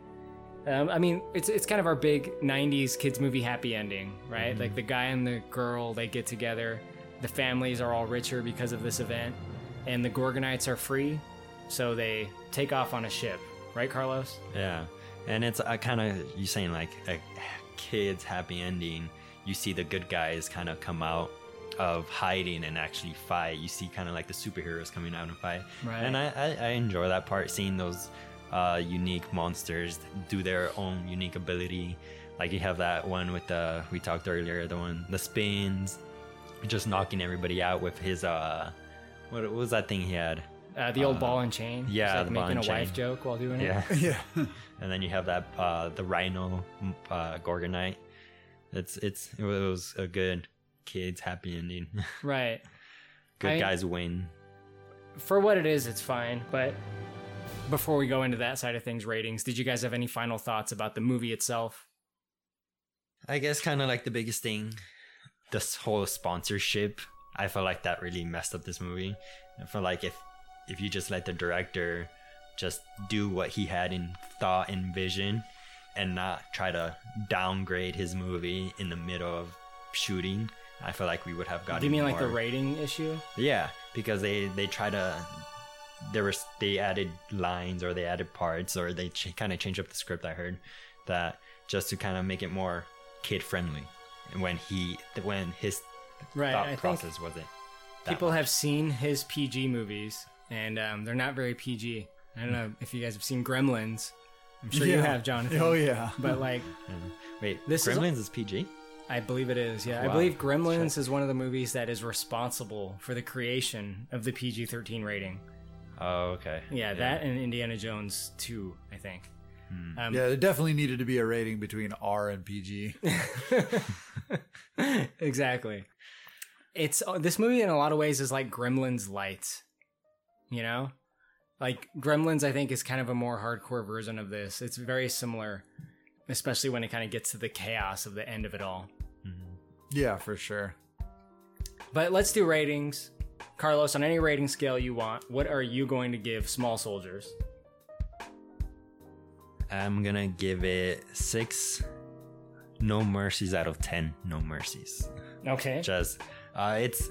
Um, I mean, it's it's kind of our big '90s kids movie happy ending, right? Like the guy and the girl they get together. The families are all richer because of this event, and the Gorgonites are free, so they take off on a ship, right, Carlos? Yeah, and it's uh, kind of you saying like a kid's happy ending. You see the good guys kind of come out of hiding and actually fight. You see kind of like the superheroes coming out and fight. Right. And I, I, I enjoy that part, seeing those uh, unique monsters do their own unique ability. Like you have that one with the we talked earlier, the one the spins, just knocking everybody out with his uh, what, what was that thing he had? Uh, the old ball and chain. Yeah, like the making ball a and wife joke while doing it. Yeah, yeah. and then you have that uh, the rhino uh, gorgonite. It's it's it was a good kids happy ending. Right. good I- guys win. for what it is, it's fine. But before we go into that side of things, ratings, did you guys have any final thoughts about the movie itself? I guess kind of like the biggest thing, this whole sponsorship. I feel like that really messed up this movie. I feel like if if you just let the director just do what he had in thought and vision, and not try to downgrade his movie in the middle of shooting, I feel like we would have gotten. Do you mean like the rating issue? Yeah, because they they try to there was they added lines or they added parts or they ch- kind of changed up the script. I heard that just to kind of make it more kid friendly. And when he when his Right, thought I process wasn't. People much. have seen his PG movies, and um, they're not very PG. I don't know if you guys have seen Gremlins. I'm sure you Yeah. have, Jonathan. Oh, yeah. But like, wait, this is- Gremlins is, PG. I believe it is. Yeah, I Wow. believe Gremlins is one of the movies that is responsible for the creation of the PG-13 rating. Oh, okay. Yeah, that and Indiana Jones 2, I think. Um, yeah, there definitely needed to be a rating between R and PG. exactly. It's uh, this movie in a lot of ways is like Gremlins light. You know? Like Gremlins I think is kind of a more hardcore version of this. It's very similar, especially when it kind of gets to the chaos of the end of it all. Yeah, for sure. But let's do ratings. Carlos, on any rating scale you want, what are you going to give Small Soldiers? I'm gonna give it six no mercies out of ten no mercies. Okay. Just uh, it's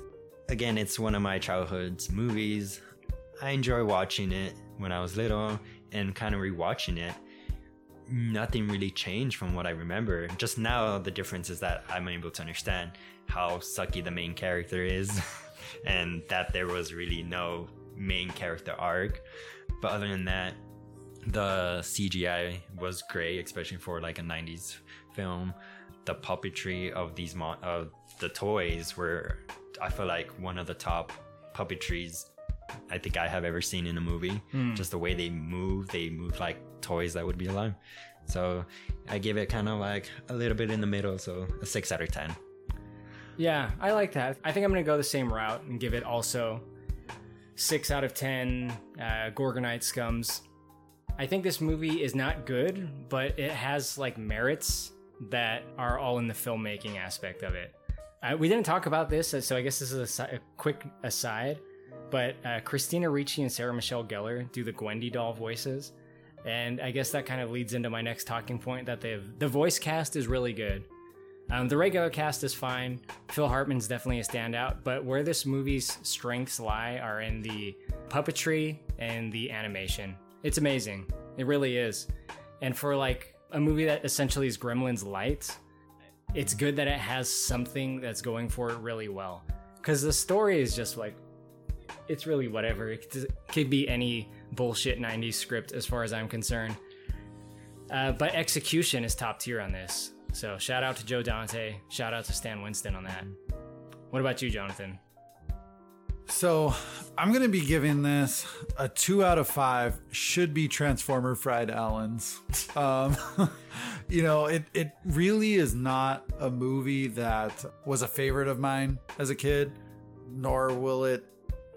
again it's one of my childhood's movies. I enjoy watching it when I was little and kind of rewatching it. Nothing really changed from what I remember. Just now the difference is that I'm able to understand how sucky the main character is and that there was really no main character arc. But other than that, the CGI was great, especially for like a 90s film. The puppetry of these of the toys were, I feel like, one of the top puppetries I think I have ever seen in a movie. Hmm. Just the way they move, they move like toys that would be alive. So I give it kind of like a little bit in the middle, so a six out of ten. Yeah, I like that. I think I'm going to go the same route and give it also 6 out of 10 uh, Gorgonite scums. I think this movie is not good, but it has like merits that are all in the filmmaking aspect of it. Uh, we didn't talk about this, so I guess this is a, si- a quick aside. But uh, Christina Ricci and Sarah Michelle Gellar do the Gwendy doll voices, and I guess that kind of leads into my next talking point that they the voice cast is really good. Um, the regular cast is fine. Phil Hartman's definitely a standout, but where this movie's strengths lie are in the puppetry and the animation. It's amazing. It really is. And for like a movie that essentially is Gremlins light, it's good that it has something that's going for it really well. Because the story is just like, it's really whatever. It could- be any bullshit 90s script as far as I'm concerned. Uh, but execution is top tier on this. So shout out to Joe Dante. Shout out to Stan Winston on that. What about you, Jonathan? So I'm gonna be giving this a two out of five. Should be Transformer fried Allens. Um, you know, it it really is not a movie that was a favorite of mine as a kid, nor will it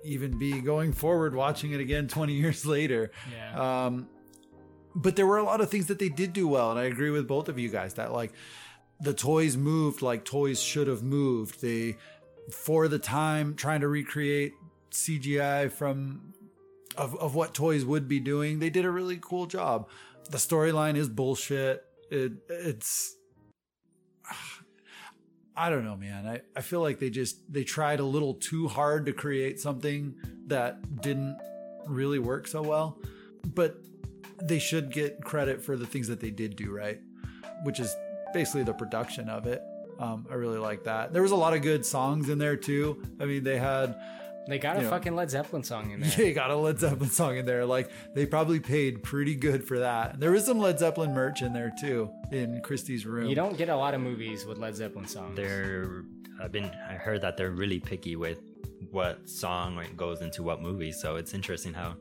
even be going forward. Watching it again 20 years later. Yeah. Um, but there were a lot of things that they did do well, and I agree with both of you guys that like the toys moved like toys should have moved. They for the time trying to recreate CGI from of, of what toys would be doing. They did a really cool job. The storyline is bullshit. It it's I don't know, man. I, I feel like they just they tried a little too hard to create something that didn't really work so well. But they should get credit for the things that they did do right, which is basically the production of it. Um, I really like that. There was a lot of good songs in there too. I mean, they had They got a you know, fucking Led Zeppelin song in there. they got a Led Zeppelin song in there. Like they probably paid pretty good for that. There was some Led Zeppelin merch in there too in Christy's room. You don't get a lot of movies with Led Zeppelin songs. They're I've been I heard that they're really picky with what song goes into what movie, so it's interesting how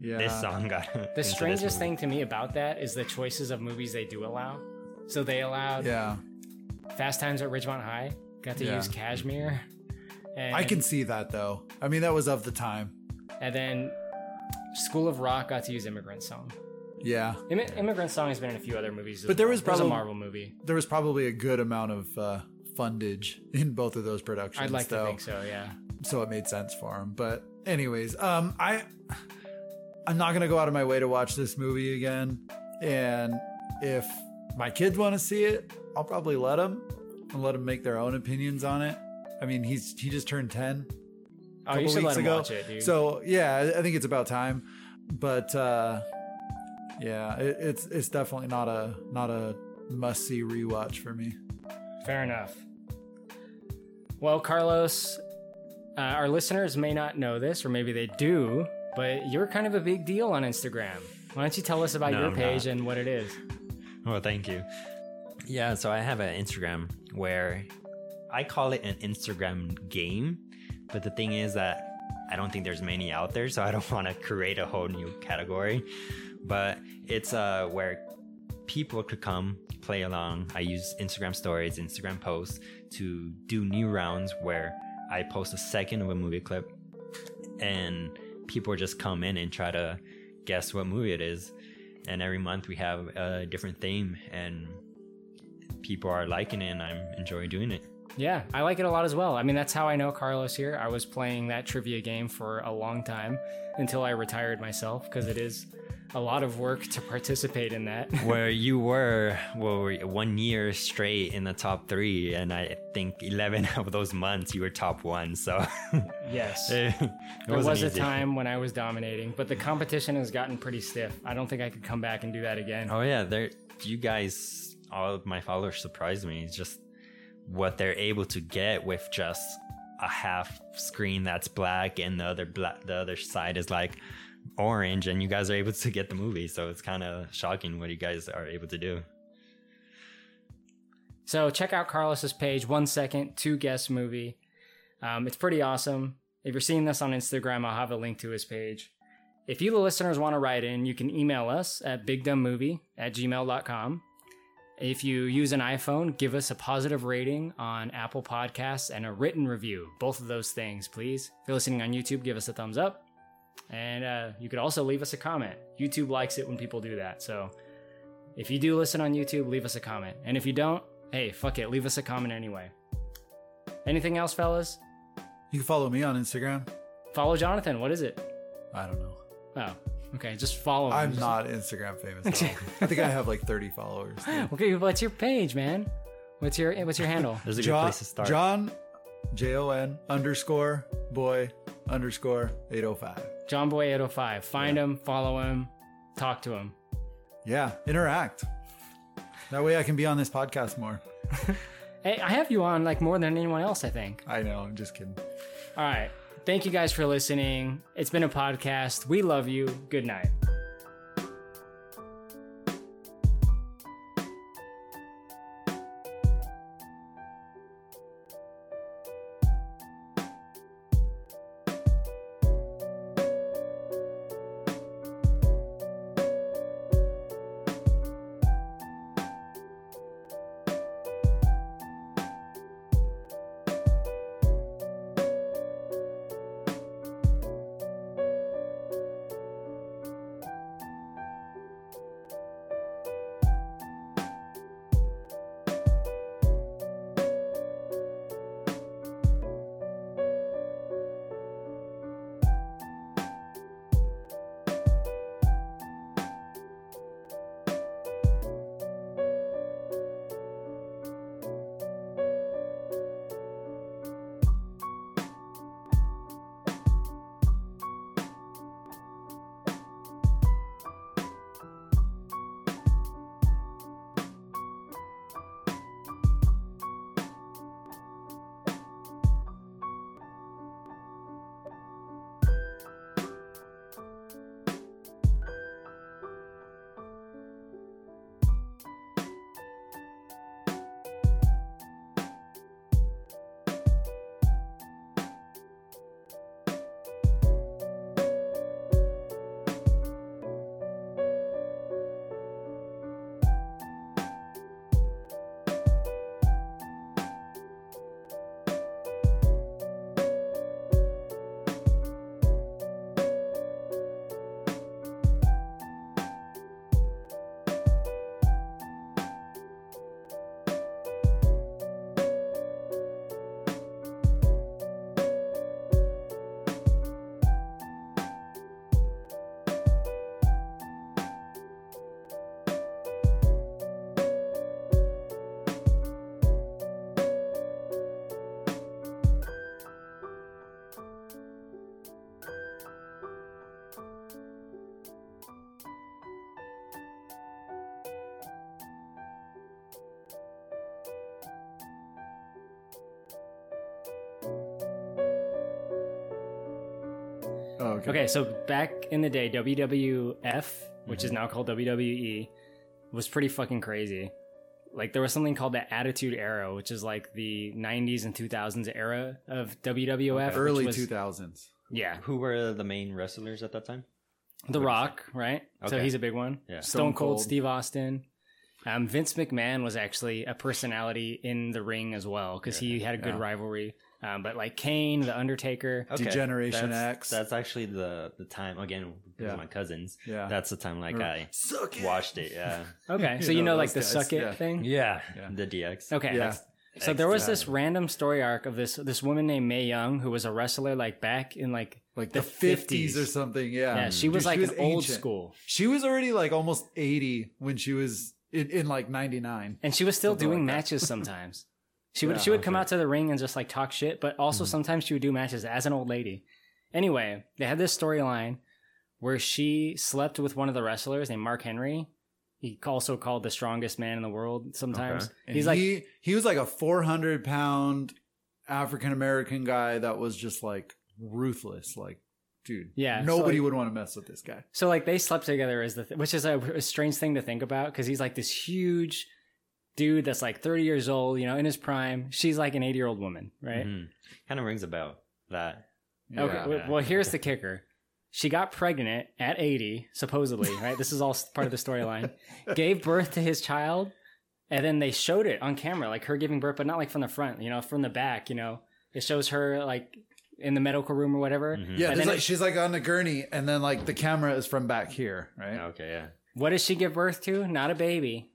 this song got The this strangest movie. thing to me about that is the choices of movies they do allow. So they allowed Yeah. Fast Times at Ridgemont High, got to Yeah. use Kashmir. And, I can see that though. I mean, that was of the time. And then School of Rock got to use Immigrant Song. Yeah. Immi- Immigrant Song has been in a few other movies. as But there was probably a Marvel movie. There was probably a good amount of uh, fundage in both of those productions. I'd like to though. think so. Yeah. so it made sense for him. But anyways, um, I I'm not gonna go out of my way to watch this movie again, and if my kids want to see it, I'll probably let them and let them make their own opinions on it. I mean, he's he just turned ten. a Oh, you couple should let weeks him ago. watch it, dude. So yeah, I- I think it's about time. But uh, yeah, it, it's it's definitely not a not a must see rewatch for me. Fair enough. Well, Carlos, uh, our listeners may not know this, or maybe they do, but you're kind of a big deal on Instagram. Why don't you tell us about No, your I'm page not. and what it is? Well, thank you. Yeah, so I have an Instagram where I call it an Instagram game, but the thing is that I don't think there's many out there, so I don't want to create a whole new category. But it's uh, where people could come play along. I use Instagram stories, Instagram posts to do new rounds where I post a second of a movie clip and people just come in and try to guess what movie it is. And every month we have a different theme and people are liking it and I'm enjoying doing it. Yeah, I like it a lot as well. I mean, that's how I know Carlos here. I was playing that trivia game for a long time until I retired myself because it is a lot of work to participate in that. Where you were, well, one year straight in the top three, and I think 11 of those months you were top one. So, yes, it there was a easy. time when I was dominating, but the competition has gotten pretty stiff. I don't think I could come back and do that again. Oh yeah, there you guys all of my followers surprised me. It's just what they're able to get with just a half screen that's black and the other black the other side is like orange and you guys are able to get the movie. So it's kind of shocking what you guys are able to do. So check out Carlos's page, one second to guess movie. Um, it's pretty awesome. If you're seeing this on Instagram, I'll have a link to his page. If you, the listeners, want to write in, you can email us at bigdumbmovie at gmail.com. If you use an iPhone, give us a positive rating on Apple Podcasts and a written review. Both of those things, please. If you're listening on YouTube, give us a thumbs up. And uh, you could also leave us a comment. YouTube likes it when people do that. So if you do listen on YouTube, leave us a comment. And if you don't, hey, fuck it, leave us a comment anyway. Anything else, fellas? You can follow me on Instagram. Follow Jonathan. What is it? I don't know. Oh, okay. Just follow him. I'm Just- not Instagram famous. at all. I think I have like 30 followers. Okay, what's your page, man? What's your what's your handle? There's a good John, place to start. John, J O N underscore boy underscore 805. John Boy 805. Find him, follow him, talk to him. Yeah, interact. That way I can be on this podcast more. Hey, I have you on like more than anyone else, I think. I know, I'm just kidding. All right. Thank you guys for listening. It's been a podcast. We love you. Good night. Oh, okay. Okay, so back in the day, WWF, which is Mm-hmm. now called WWE, was pretty fucking crazy. Like there was something called the Attitude Era, which is like the '90s and 2000s era of WWF. which Early was- 2000s. Yeah. Who were the main wrestlers at that time? The Rock, right? So he's a big one. Yeah. Stone, Stone Cold, Cold. Steve Austin. Um, Vince McMahon was actually a personality in the ring as well because he had a good Yeah. rivalry. Um, but like Kane, The Undertaker, Okay. Degeneration that's, X. That's actually the the time again because Yeah. my cousins. Yeah. That's the time like I "Suck it." watched it. Yeah. Okay, so you know, like the those suck it yeah. thing. Yeah. The DX. Okay. Yeah. So there was this random story arc of this this woman named Mae Young who was a wrestler like back in like like the fifties or something. Yeah, Yeah, she was Dude, like an old ancient. school. She was already like almost eighty when she was in, in like ninety nine, and she was still Something doing like matches sometimes. She would Yeah, she would come out to the ring and just like talk shit, but also mm-hmm. sometimes she would do matches as an old lady. Anyway, they had this storyline where she slept with one of the wrestlers named Mark Henry. He also called the strongest man in the world sometimes. And He's like he he was like a four hundred pound African American guy that was just like ruthless. Like, dude, Yeah, so, nobody like- would want to mess with this guy. So like they slept together as the th- which is a, a strange thing to think about because he's like this huge dude that's like 30 years old, you know, in his prime. She's like an 80 year old woman, right? Mm-hmm. Kind of rings a bell. That. Okay. Yeah. Well, well, here's the kicker. She got pregnant at 80, supposedly, right? This is all part of the storyline. Gave birth to his child, and then they showed it on camera, like her giving birth, but not like from the front, you know, from the back, you know. It shows her like in the medical room or whatever. Mm-hmm. Yeah, And there's then like, it- she's like on the gurney, and then like the camera is from back here, right? Okay, yeah. What does she give birth to? Not a baby,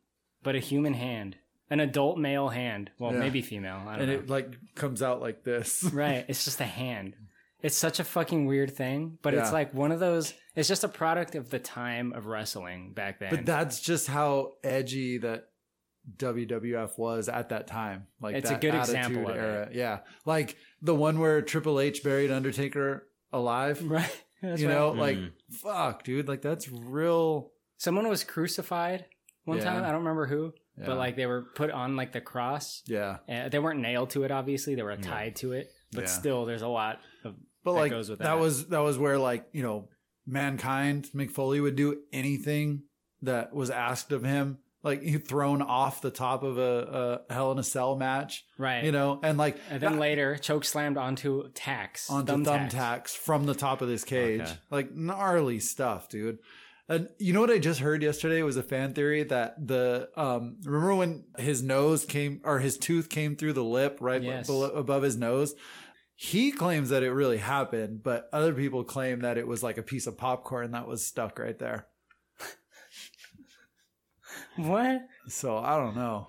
but a human hand. An adult male hand. Well, Yeah. maybe female. I don't and know. it like comes out like this. right. It's just a hand. It's such a fucking weird thing, but it's like one of those. It's just a product of the time of wrestling back then. But that's just how edgy that WWF was at that time. Like It's a good attitude example of it. era. Yeah, like the one where Triple H buried Undertaker alive. Right. That's you right. know, like Mm. fuck, dude. Like that's real. Someone was crucified one Yeah. time. I don't remember who, Yeah. but like they were put on like the cross. Yeah. And they weren't nailed to it. Obviously, they were tied to it. But still, there's a lot of But that like goes with that. that. was that was where like you know mankind Mick Foley would do anything that was asked of him. Like he thrown off the top of a, a Hell in a Cell match, right. You know, and like And then later, choke slammed onto tacks, onto thumbtacks. thumbtacks from the top of this cage. Okay. Like gnarly stuff, dude. And you know what I just heard yesterday was a fan theory that the um remember when his nose came or his tooth came through the lip right Yes. below, above his nose. He claims that it really happened, but other people claim that it was like a piece of popcorn that was stuck right there. What? So I don't know.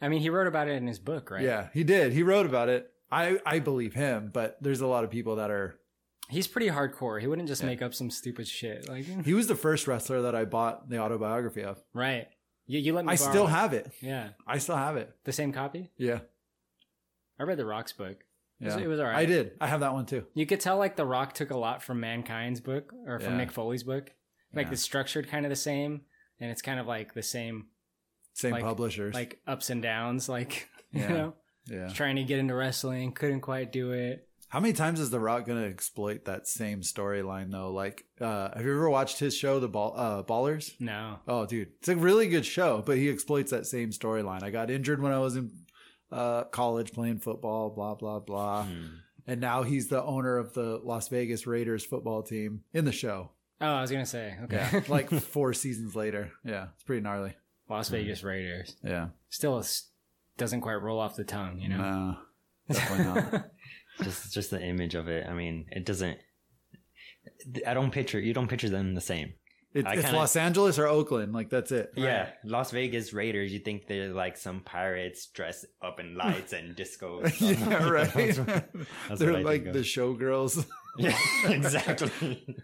I mean, he wrote about it in his book, right? Yeah, he did. He wrote about it. I I believe him, but there's a lot of people that are He's pretty hardcore. He wouldn't just make up some stupid shit. Like, He was the first wrestler that I bought the autobiography of. right? You, you let me. I borrow still have it. Yeah, I still have it. the same copy. Yeah. I read the Rock's book. It was, Yeah. it was all right. I did. I have that one too. You could tell like the Rock took a lot from Mankind's book or from Yeah. Mick Foley's book. Like Yeah. it's structured kind of the same, and it's kind of like the same. Same like- publishers. like ups and downs. Like Yeah. you know, Yeah. trying to get into wrestling, couldn't quite do it. How many times is The Rock going to exploit that same storyline though? Like, uh, have you ever watched his show, The Ball, uh, Ballers? No. Oh, dude, it's a really good show, but he exploits that same storyline. I got injured when I was in uh, college playing football, blah blah blah, and now he's the owner of the Las Vegas Raiders football team in the show. Oh, I was gonna say okay. Yeah, like four seasons later. Yeah, it's pretty gnarly. Las Vegas Raiders. Yeah, Still doesn't quite roll off the tongue, you know. no, definitely not. Just just the image of it. I mean, it doesn't. I don't picture you. Don't picture them the same. It, it's kinda- Los Angeles or Oakland. Like that's it. Yeah, Las Vegas Raiders. You think they're like some pirates dressed up in lights and disco. yeah, right. That's that's They're like the showgirls. Yeah, exactly.